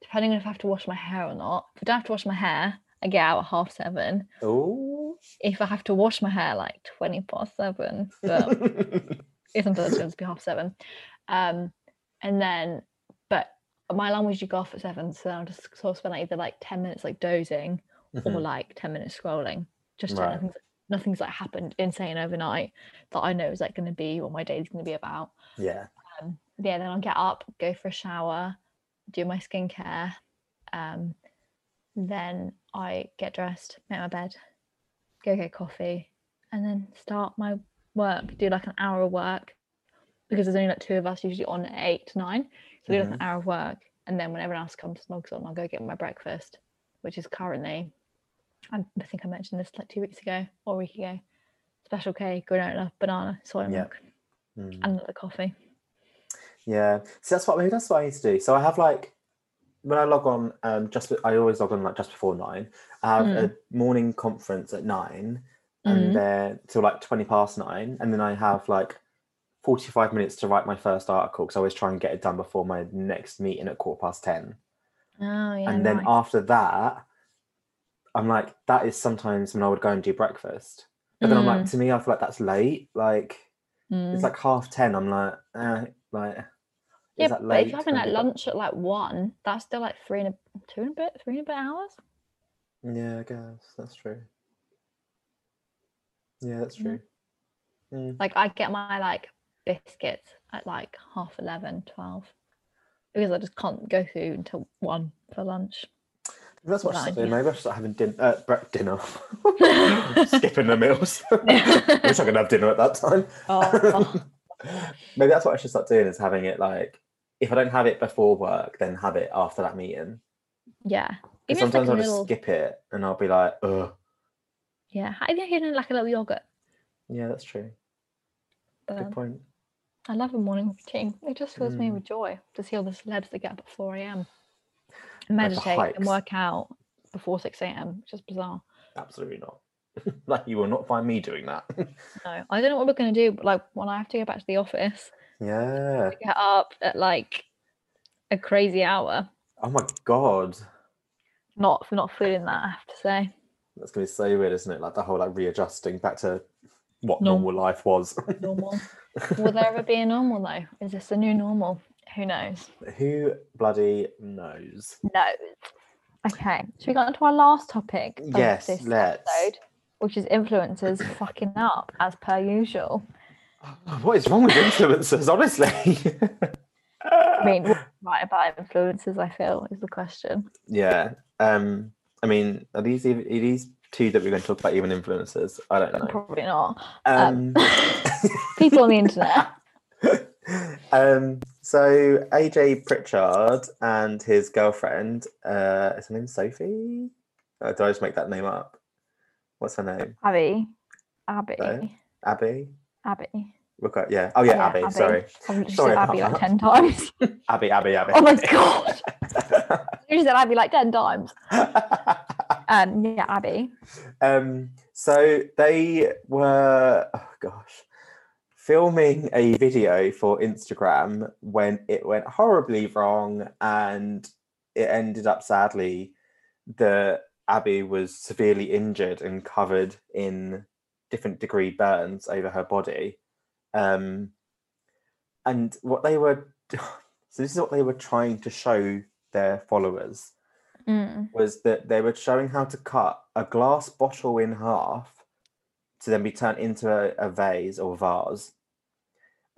depending on if I have to wash my hair or not. If I don't have to wash my hair, I get out at half seven.
oh.
If I have to wash my hair, like twenty past seven, but sometimes it's going to be half seven. Um, and then, but my alarm was usually go off at seven, so then I'll just sort of spend like either like ten minutes like dozing or
Mhm.
like 10 minutes scrolling just
Right.
nothing's, nothing's like happened insane overnight that i know is like going to be what my day is going to be about
yeah.
um yeah then i'll get up go for a shower do my skincare um then i get dressed make my bed go get coffee and then start my work do like an hour of work because there's only like two of us usually on eight to nine so do like an hour of work and then when everyone else comes logs on i'll go get my breakfast which is currently I think I mentioned this like two weeks ago or a week ago. Special K, granola, banana, soy
Yeah.
milk,
Mm.
and another coffee.
Yeah, so that's what maybe that's what I need to do. So I have like when I log on, um, just I always log on like just before nine. I have a morning conference at nine,
Mm.
and then till like twenty past nine, and then I have like forty-five minutes to write my first article because I always try and get it done before my next meeting at quarter past ten.
Oh yeah.
and then
nice.
after that, I'm like, that is sometimes when I would go and do breakfast. But then I'm like, to me, I feel like that's late. Like
Mm.
it's like half ten. I'm like, eh, like.
yeah, but
late
if you're having like lunch at like one, that's still like three and a two and a bit, three and a bit hours.
Yeah, I guess that's true. Yeah, that's true. Mm.
Like I get my like biscuits at like half 11, 12. because I just can't go through until one for lunch.
Maybe That's what I should
Fine,
start doing.
yeah.
Maybe I should start having din- uh, bre- dinner. Skipping the meals. Wish I could have dinner at that time.
Oh.
Maybe that's what I should start doing is having it like if I don't have it before work, then have it after that meeting.
Yeah. Even
sometimes
like
I'll just
little,
skip it and I'll be like, ugh.
Yeah, I think even like a little yogurt.
Yeah, that's true.
But
Good point.
I love a morning routine. It just fills me
Mm.
with joy to see all the celebs that get up at 4 a.m. meditate
hikes.
and work out before 6 a.m. Which is bizarre.
Absolutely not. like you will not find me doing that.
No, I don't know what we're going to do. But like when I have to go back to the office,
yeah.
get up at like a crazy hour.
Oh my god.
Not for not feeling that, I have to say.
That's gonna be so weird, isn't it? Like the whole like readjusting back to what
Norm-
normal life was.
Normal. Will there ever be a normal though? Is this the new normal? Who knows?
Who bloody knows?
No. Okay, should we get on to our last topic?
Yes,
this
let's.
episode, which is influencers fucking up as per usual.
What is wrong with influencers, honestly?
I mean, right about influencers, I feel, is the question.
yeah. Um, I mean, are these are these too that we're going to talk about even influencers. I don't know.
Probably not.
Um,
People on the internet.
um, so AJ Pritchard and his girlfriend, uh, is her name Sophie? Uh, did I just make that name up? What's her name?
Abby. Abby.
No. Abby?
Abby.
Look at yeah. Oh yeah,
Yeah,
Abby.
Abby.
Sorry,
I've
Sorry
Abby like
that.
10 times.
Abby, Abby, Abby.
oh my god. You said Abby like 10 times. Um, yeah, Abby.
um, so they were, oh gosh, filming a video for Instagram when it went horribly wrong and it ended up sadly that Abby was severely injured and covered in different degree burns over her body. Um, and what they were, so this is what they were trying to show their followers
Mm.
was that they were showing how to cut a glass bottle in half to then be turned into a, a vase or vase.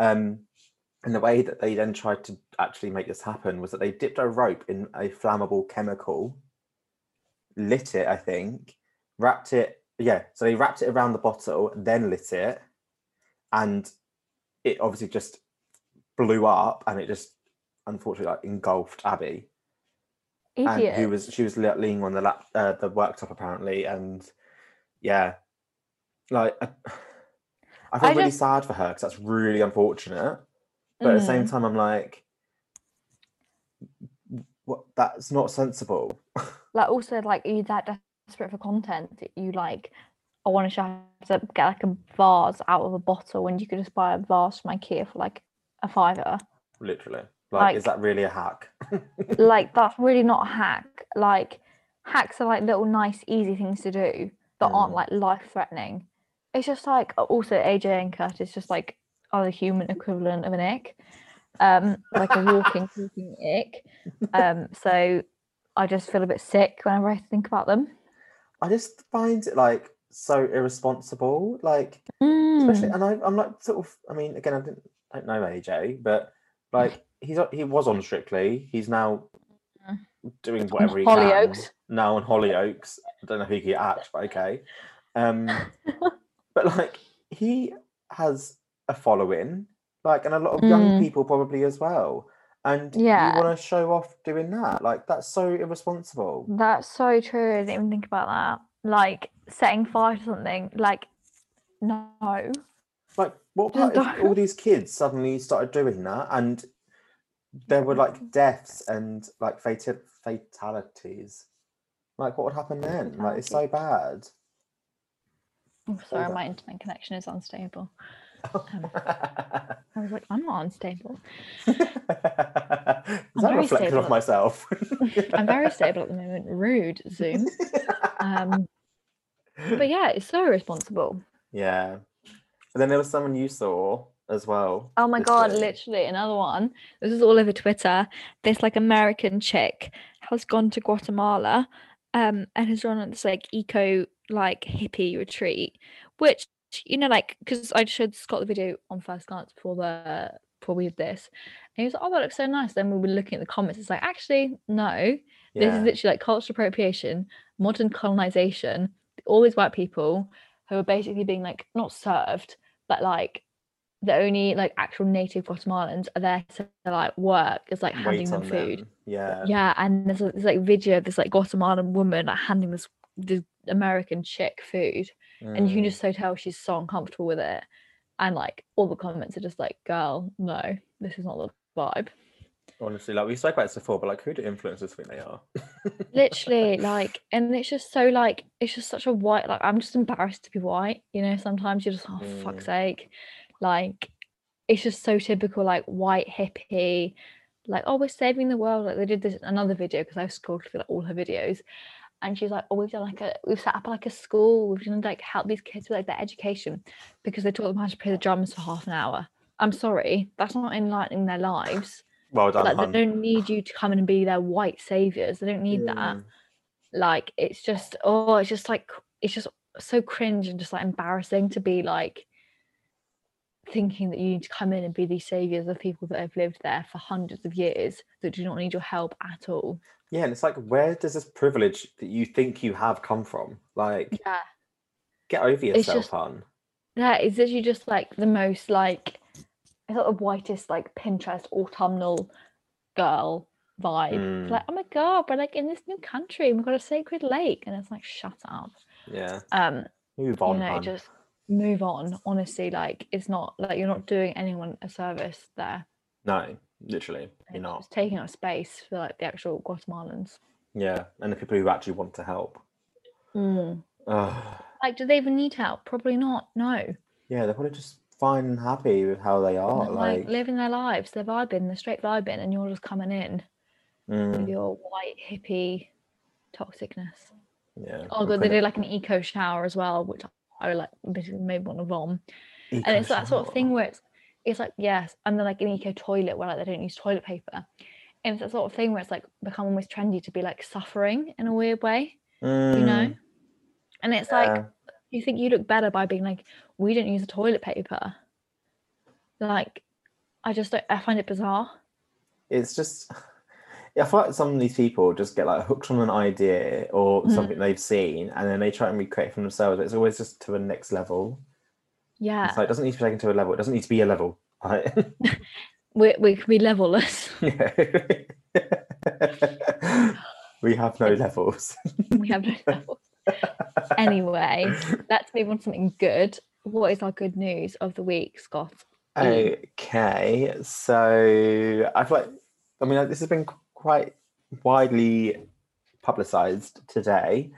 Um, and the way that they then tried to actually make this happen was that they dipped a rope in a flammable chemical, lit it, I think, wrapped it. Yeah, so they wrapped it around the bottle, then lit it, and it obviously just blew up, and it just unfortunately like engulfed Abby and who was she was leaning on the lap uh, the worktop apparently and yeah like i, I feel
I
really
just-
sad for her because that's really unfortunate but at the same
Mm.
time i'm like what that's not sensible
like also like are you that desperate for content that you like I want to show to get like a vase out of a bottle when you could just buy a vase from IKEA for like a fiver.
literally like, is that really a hack
like that's really not a hack. Like hacks are like little nice easy things to do that aren't
Mm.
like life threatening. It's just like also AJ and Curtis just like are the human equivalent of an ick. Um like a walking talking ick. Um so I just feel a bit sick whenever I think about them.
i just find it like so irresponsible like especially
Mm.
and I, i'm like sort of i mean again i didn't I don't know aj but like he's he was on strictly he's now
Mm.
doing whatever he
Hollyoaks.
can now on hollyoaks i don't know if he can act but okay um but like he has a following like and a lot of young
Mm.
people probably as well and
Yeah.
you want to show off doing that like that's so irresponsible
That's so true. I didn't even think about that. Like setting fire to something. Like no.
Like, what about if all these kids suddenly started doing that and there were like deaths and like fatal fatalities? Like, what would happen then? Like, it's so bad.
I'm sorry,
that.
my internet connection is unstable. I was like, I'm not unstable.
Is that a
very
reflection
stable.
of myself?
I'm very stable at the moment. Rude, Zoom. Um, but yeah, it's so irresponsible.
yeah. And then there was someone you saw as well.
Oh my god, literally another one. This is all over Twitter. This like American chick has gone to Guatemala um and has run on this like eco like hippie retreat, which you know, like because I showed Scott the video on first glance before the before we did this. And he was like, Oh, that looks so nice. Then we were looking at the comments, it's like, actually, no, this is literally like cultural appropriation, modern colonization, all these white people who are basically being like not served, but like the only like actual native Guatemalans are there to like work is like handing them food.
them. Yeah.
Yeah, and there's, a, there's like video of this like Guatemalan woman like handing this this American chick food, and you can
Mm.
just so tell she's so uncomfortable with it. And like all the comments are just like, "Girl, no, this is not the vibe."
Honestly, like we spoke about this before, but like, who do influencers think they are?
literally like and it's just so like it's just such a white like i'm just embarrassed to be white you know sometimes you're just oh
Mm.
fuck's sake like it's just so typical like white hippie like oh we're saving the world like they did this another video because i scrolled through like all her videos and she's like oh we've done like a we've set up like a school we've done like help these kids with like their education because they taught them how to play the drums for half an hour i'm sorry that's not enlightening their lives
Well done,
like
hun.
they don't need you to come in and be their white saviors they don't need that
Mm.
like it's just oh it's just like it's just so cringe and just like embarrassing to be like thinking that you need to come in and be these saviors of people that have lived there for hundreds of years that do not need your help at all.
Yeah, and it's like, where does this privilege that you think you have come from? Like,
Yeah.
get over yourself,
just-
hon.
Yeah, it's literally just like the most like it's like the whitest like Pinterest autumnal girl vibe.
Mm.
It's like, oh my god, we're like in this new country, we've got a sacred lake. And it's like, shut up.
Yeah,
Um,
move on,
you know,
hon.
just move on. Honestly, like it's not like you're not doing anyone a service there.
No, literally, you're
It's
not.
just taking up space for like the actual Guatemalans.
Yeah, and the people who actually want to help.
Mm. Like, do they even need help? Probably not. No.
Yeah, they're probably just fine and happy with how they are. Like,
like living their lives, they're vibing, they're straight vibing, and you're just coming in
mm,
with your white hippie toxicness.
yeah.
Oh god, they did like an eco shower as well, which I like basically made one of vom. And
eco
it's that sort of thing where it's it's like yes, and then like an eco toilet where like they don't use toilet paper. And it's that sort of thing where it's like become almost trendy to be like suffering in a weird way, you know?
Mm,
And it's like you think you look better by being like, we don't use the toilet paper. Like, I just don't, I find it bizarre.
it's just I feel like some of these people just get like hooked on an idea or
Mhm.
something they've seen and then they try and recreate it for themselves. It's always just to the next level.
Yeah,
like it doesn't need to be taken to a level. It doesn't need to be a level. Right?
we we can be levelless.
yeah. we have no levels.
we have no levels. Anyway, let's move on to something good. What is our good news of the week, Scott?
Okay, so I feel like I mean this has been quite widely publicized today.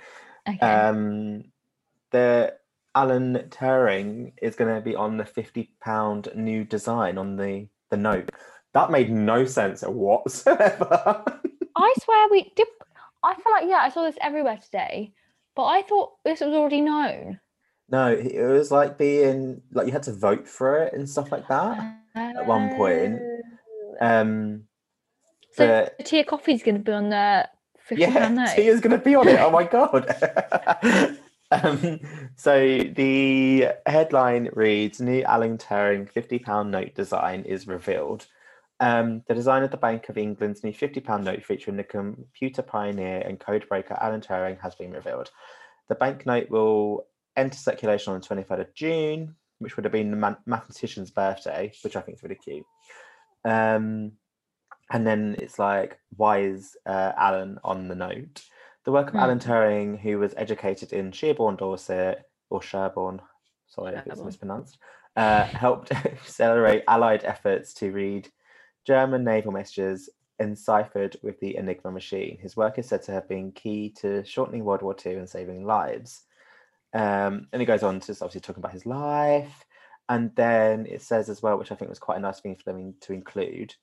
Okay.
Um, the Alan Turing is going to be on the fifty pound new design on the the note. That made no sense whatsoever.
I swear we did. I feel like yeah, I saw this everywhere today, but I thought this was already known.
no, it was like being like you had to vote for it and stuff like that.
At
one point. Um,
So
but
coffee is going to be on the
yeah,
note.
Tia's going to be on it. Oh my god. um, so the headline reads: "New Alan Turing fifty pound note design is revealed." Um, the design of the Bank of England's new fifty pound note featuring the computer pioneer and code breaker Alan Turing has been revealed. The banknote will enter circulation on the twenty third of June, which would have been the mathematician's birthday, which I think is really cute. Um, and then it's like, why is uh, Alan on the note? The work of
Hmm.
Alan Turing, who was educated in Sherborne, Dorset, or Sherborne, sorry if it's mispronounced, uh, helped accelerate Allied efforts to read German naval messages enciphered with the Enigma machine. His work is said to have been key to shortening World War II and saving lives. Um, and he goes on to obviously talking about his life. And then it says as well, which I think was quite a nice thing for them to include,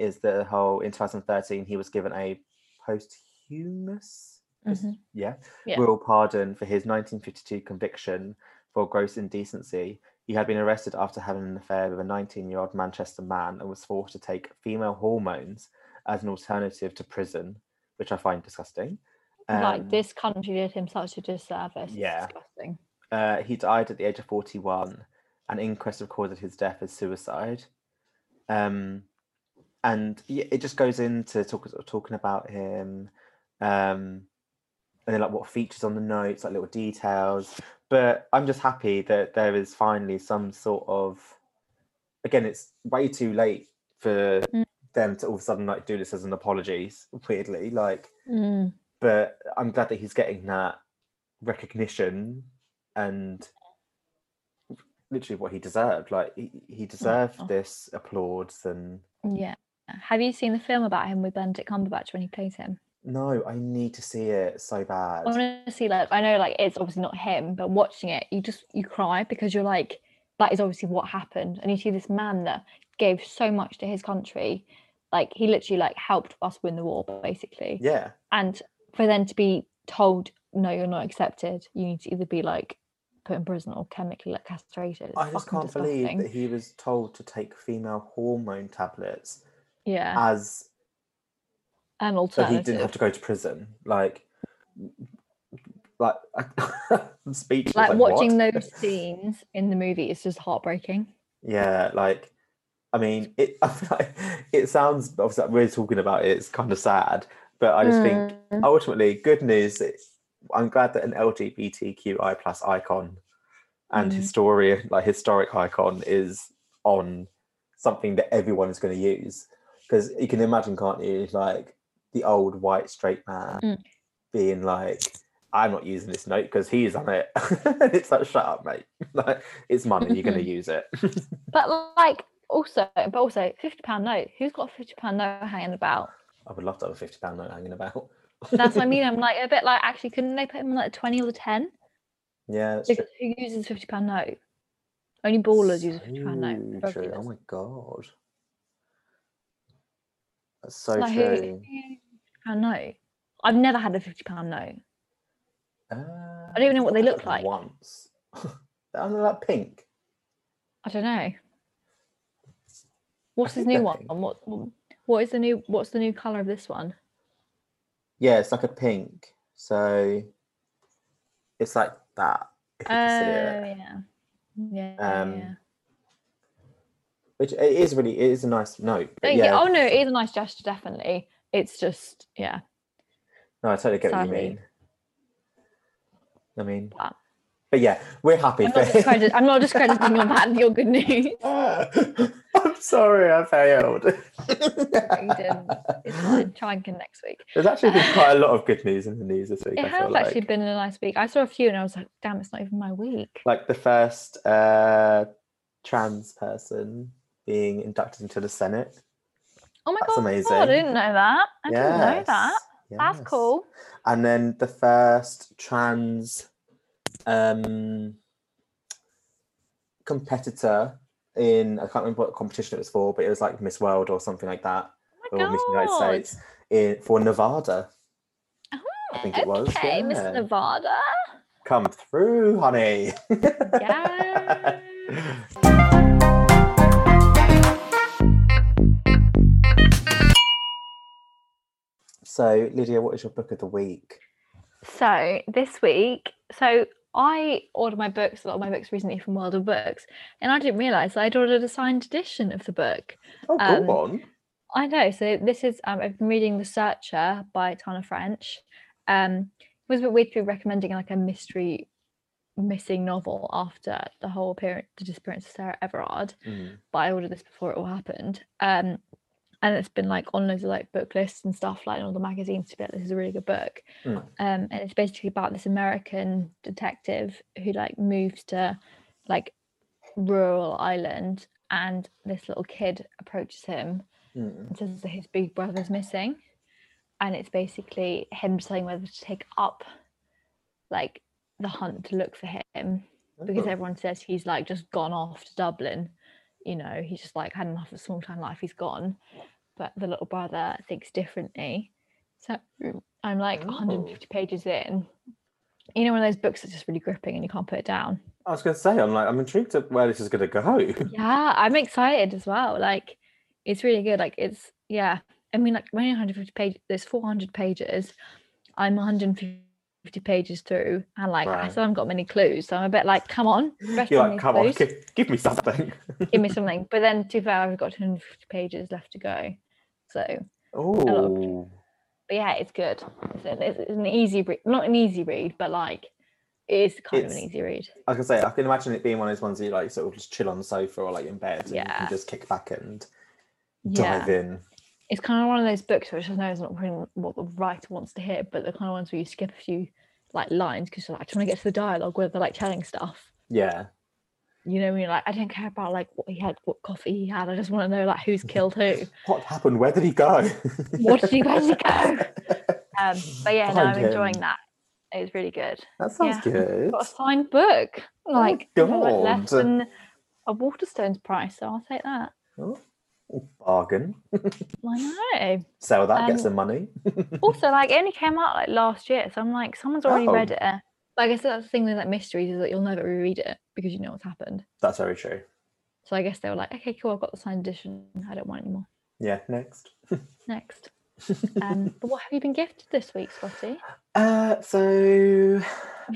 is the whole in 2013 he was given a posthumous post-
Mhm.
yeah,
Yeah.
royal pardon for his 1952 conviction for gross indecency. He had been arrested after having an affair with a 19 year old Manchester man and was forced to take female hormones as an alternative to prison, which I find disgusting.
like
Um,
this country did him such a disservice.
Yeah.
It's disgusting.
uh, he died at the age of 41. An inquest recorded his death as suicide. Um, and it just goes into talk, talking about him, um, and then like what features on the notes, like little details. But I'm just happy that there is finally some sort of. Again, it's way too late for
Mm.
them to all of a sudden like do this as an apologies Weirdly, like
Mm.
but I'm glad that he's getting that recognition and literally what he deserved. Like he, he deserved
Aw.
this applause and
Yeah. Have you seen the film about him with Benedict Cumberbatch when he plays him?
no, I need to see it so bad.
Honestly, like I know, like it's obviously not him, but watching it, you just you cry because you're like, that is obviously what happened, and you see this man that gave so much to his country, like he literally like helped us win the war, basically,
Yeah,
and for them to be told, no, you're not accepted, you need to either be like put in prison or chemically like castrated. It's
I just can't believe that he was told to take female hormone tablets
Yeah,
as
an alternative so
he didn't have to go to prison. Like, like I'm speechless.
like,
Like,
watching
what?
those scenes in the movie is just heartbreaking.
Yeah, like I mean, it I feel like it sounds obviously like we're talking about it, it's kind of sad, but I just think
Mm.
ultimately good news. I'm glad that an LGBTQI plus icon and
Mm.
historian like historic icon is on something that everyone is going to use because you can imagine, can't you? Like the old white straight man
Mm.
being like. I'm not using this note because he's on it. it's like, shut up, mate. like, it's money. You're going to use it.
But like also, but also, fifty pound note. Who's got a fifty pound note hanging about?
I would love to have a fifty pound note hanging about.
That's what I mean. I'm like a bit like actually, couldn't they put him on like a twenty or the ten?
Yeah, true.
Who uses fifty pound note? Only ballers use a fifty pound note.
True. Oh my god, that's so
Like
true.
pound note? I've never had a fifty pound note.
Uh,
I don't even know what they look like.
Once, Aren't they like pink?
I don't know. What's this new one?
pink.
What what is the new what's the new colour of this one?
Yeah, it's like a pink. So it's like that. If you
Oh
see it.
yeah. Yeah, yeah,
Um,
yeah.
Which it is really it is a nice note.
No,
but
yeah.
yeah,
Oh no, it is a nice gesture, definitely. It's just yeah.
no, I totally get what you mean. I mean,
But-
but yeah, we're happy.
I'm not, discredit, I'm not discrediting your bad your good news.
I'm sorry, I failed.
It's fine. Try again next week.
There's actually been quite a lot of good news in the news this week.
It
I
has
feel
actually
like.
been a nice week. I saw a few and I was like, damn, it's not even my week.
like the first uh, trans person being inducted into the Senate.
Oh my
That's
god,
amazing.
I didn't know that. I didn't know that.
Yes,
That's cool.
And then the first trans um, competitor in I can't remember what competition it was for, but it was like Miss World or something like that,
Oh my
or Miss United. States in for Nevada. I think it was.
Okay, Miss. Nevada.
Come through, honey.
Yeah.
So, Lydia, what is your book of the week?
So this week, so I ordered my books, a lot of my books recently from World of Books, and I didn't realise I'd ordered a signed edition of the book.
Oh, go
Um,
on.
I know. So this is um, I've been reading The Searcher by Tana French. Um, it was a bit weird to be recommending like a mystery missing novel after the whole appearance, the disappearance of Sarah Everard.
Mm.
But I ordered this before it all happened. Um, and it's been like on loads of like book lists and stuff, like in all the magazines to be like, this is a really good book.
Mm.
Um, and it's basically about this American detective who like moves to like rural Ireland and this little kid approaches him
Mm.
and says that his big brother's missing and it's basically him deciding whether to take up like the hunt to look for him because
Oh.
everyone says he's like just gone off to dublin you know he's just like had enough of small town life he's gone but the little brother thinks differently. So mm. i'm like
Oh.
150 pages in. You know one of those books that's just really gripping and you can't put it down.
I was going to say, I'm like, I'm intrigued at where this is going to go.
yeah i'm excited as well. Like it's really good. Like it's yeah. I mean like when you're 150 pages there's 400 pages. I'm 150 pages through and like i
Right.
still haven't got many clues. So i'm a bit like come on
You're like, come on, give, give me something.
give me something. But then to be fair i've got 250 pages left to go so
Oh,
but yeah it's good it's, an- it's, it's an easy read not an easy read but like it is kind of an easy read
I to say, I can imagine it being one of those ones that you like sort of just chill on the sofa or like in bed and you
Yeah.
can just kick back and
yeah
dive in.
it's kind of one of those books which I know is not really what the writer wants to hear, but the kind of ones where you skip a few like lines because you're like trying to get to the dialogue where they're like telling stuff.
Yeah.
You know, when you're like, I don't care about like what he had, what coffee he had. I just want to know like who's killed who.
What happened? Where did he go?
What did he where did he go? Um, but yeah, no, I'm enjoying that. It was really good.
That sounds
Yeah.
good.
Got a signed book, like, for, like, less than a Waterstone's price, so I'll take that.
Oh, bargain.
I know.
Sell that,
Um,
get some money.
also like it only came out like last year so i'm like someone's already
Oh.
read it i guess that's the thing with like mysteries is that you'll never reread it because you know what's happened
That's very true.
so i guess they were like okay cool i've got the signed edition i don't want any more
Yeah, next.
next um but what have you been gifted this week scotty
Uh, so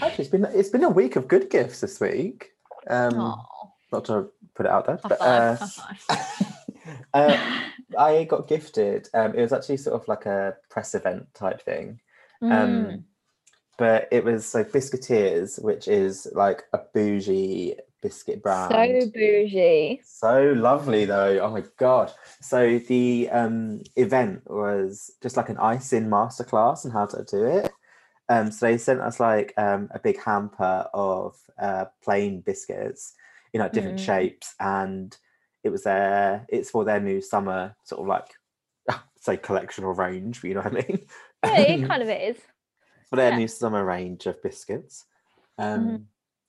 actually, it's been it's been a week of good gifts this week. Um, Not to put it out there, but uh, uh, I got gifted. Um, it was actually sort of like a press event type thing. Um,
Mm.
But it was like Biscuiteers, which is like a bougie biscuit brand.
so bougie.
So lovely though. Oh my god. So the um event was just like an icing masterclass on how to do it. Um so they sent us like um a big hamper of uh plain biscuits in like different
Mm.
shapes and it was their it's for their new summer sort of like say collection or range, but you know what I mean?
Yeah, it kind of is. Yeah.
new summer range of biscuits. Um,
Mhm.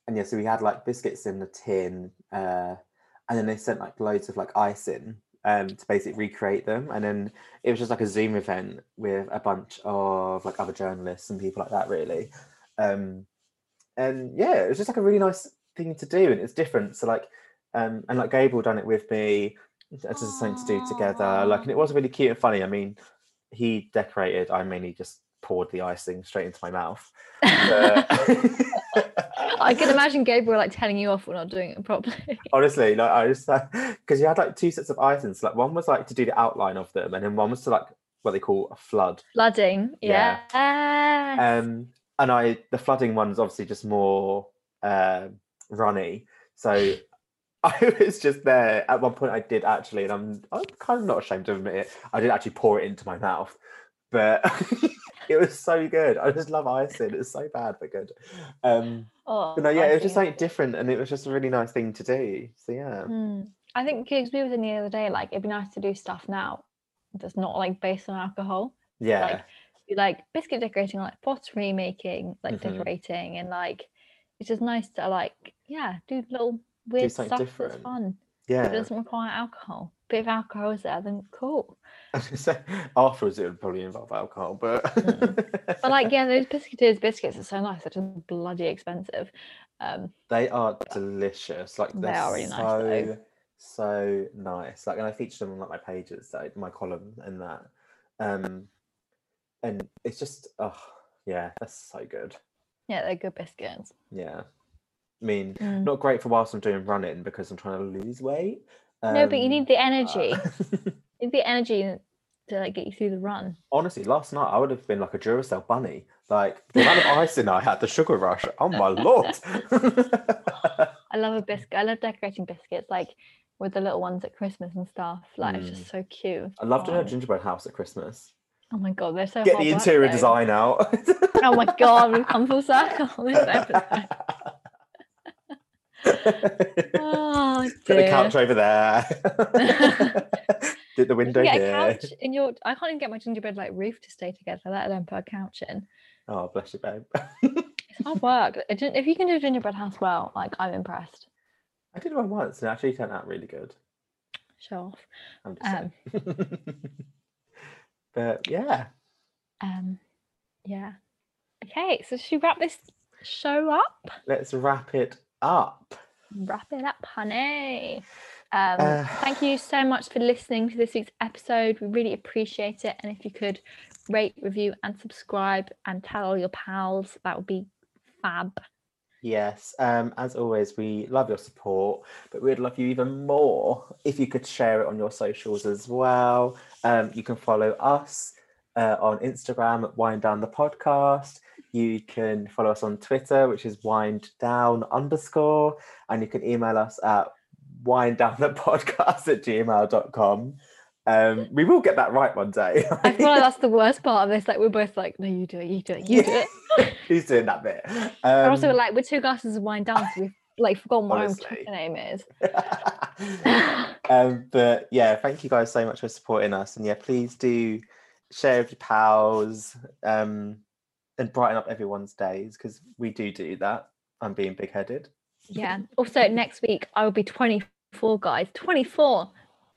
And yeah, so we had like biscuits in the tin, uh, and then they sent like loads of like icing um, to basically recreate them. And then it was just like a Zoom event with a bunch of like other journalists and people like that, really. Um, and yeah, it was just like a really nice thing to do, and it's different. So like, um, and like Gabriel done it with me. It's just something to do together. Like, and it was really cute and funny. I mean, he decorated. I mainly just poured the icing straight into my mouth.
I can imagine Gabriel like telling you off for not doing it properly.
Honestly, like I just because you had like two sets of icings. Like one was like to do the outline of them, and then one was to like what they call a flood.
Flooding.
Yeah.
Yeah.
Um, and I the flooding one's obviously just more uh, runny. So I was just there at one point. I did actually, and I'm I'm kind of not ashamed to admit it. I did actually pour it into my mouth, but it was so good. I just love icing. It's so bad but good. Um,
oh,
but no, yeah,
I
it was just like different, and it was just a really nice thing to do. So yeah,
Mm. I think because we were in the other day, like it'd be nice to do stuff now that's not like based on alcohol.
yeah,
Like like biscuit decorating, like pottery making, like
Mhm.
decorating, and like it's just nice to like yeah do little weird
something
stuff that's fun.
yeah.
It doesn't require alcohol. But if alcohol is there, then cool.
I was say, afterwards, it would probably involve alcohol, but
But like yeah, those biscuiteers biscuits are so nice. They're just bloody expensive. Um,
they are delicious. Like
They
they're
are really nice,
so
though.
so nice. Like, and I feature them on like my pages, like my column and that. Um, and it's just oh yeah, that's so good.
yeah, they're good biscuits.
Yeah, I mean,
Mm.
not great for whilst I'm doing running because I'm trying to lose weight.
no, but you
Um,
need the energy. the energy to like get you through the run.
honestly, last night I would have been like a Duracell bunny. Like the amount of icing I had, the sugar rush. Oh my lord!
I love a biscuit. I love decorating biscuits, like with the little ones at Christmas and stuff. Like it's just mm. so cute.
I love doing a gingerbread house at Christmas.
Oh my god, they're so
Get the interior
though.
design out.
Oh my god, we've come full circle. Oh
Put the couch over there. Did the window
get a couch in your. I can't even get my gingerbread like roof to stay together, let alone put a couch in.
Oh, bless you, babe.
It's hard work. If you can do a gingerbread house well, like I'm impressed.
I did one once and it actually turned out really good.
Show off.
I'm just
Um,
but yeah,
Um, yeah. Okay, so should we wrap this show up?
let's wrap it up.
Wrap it up, honey. Um,
Uh,
thank you so much for listening to this week's episode. We really appreciate it. And if you could rate, review, and subscribe and tell all your pals, that would be fab.
Yes, um, as always, we love your support, but we'd love you even more if you could share it on your socials as well. Um, you can follow us uh, on Instagram at Wind Down the Podcast. You can follow us on Twitter, which is wind down underscore, and you can email us at winddownthepodcast at gmail.com. Um, we will get that right one day.
I feel like that's the worst part of this. Like we're both like, no, you do it, you do it, you do it.
Who's doing that bit?
But also,
Um,
like, we're two glasses of wine down, so we've like forgotten what our
Honestly.
Twitter name is.
um, but yeah, thank you guys so much for supporting us. And yeah, please do share with your pals um, and brighten up everyone's days because we do do that. I'm being big headed.
Yeah. Also, next week I will be 24, guys. 24.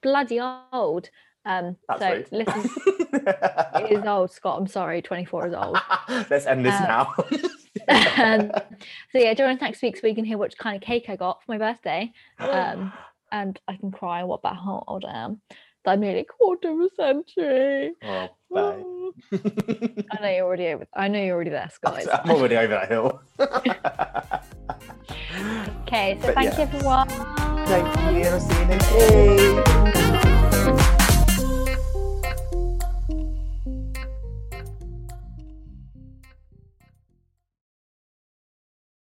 Bloody old. Um,
That's
so
rude.
listen, it is old, Scott. I'm sorry. 24 is old.
Let's end this
Uh,
now.
um, so yeah, join us next week so we can hear which kind of cake I got for my birthday. Um, and I can cry what about how old I am. I'm nearly a quarter of a century.
oh, babe. Oh.
I know you're already over. I know you're already there. It's
I'm already over that hill.
Okay, so
But
thank
yeah.
you everyone.
Thank you. And I'll see you next week.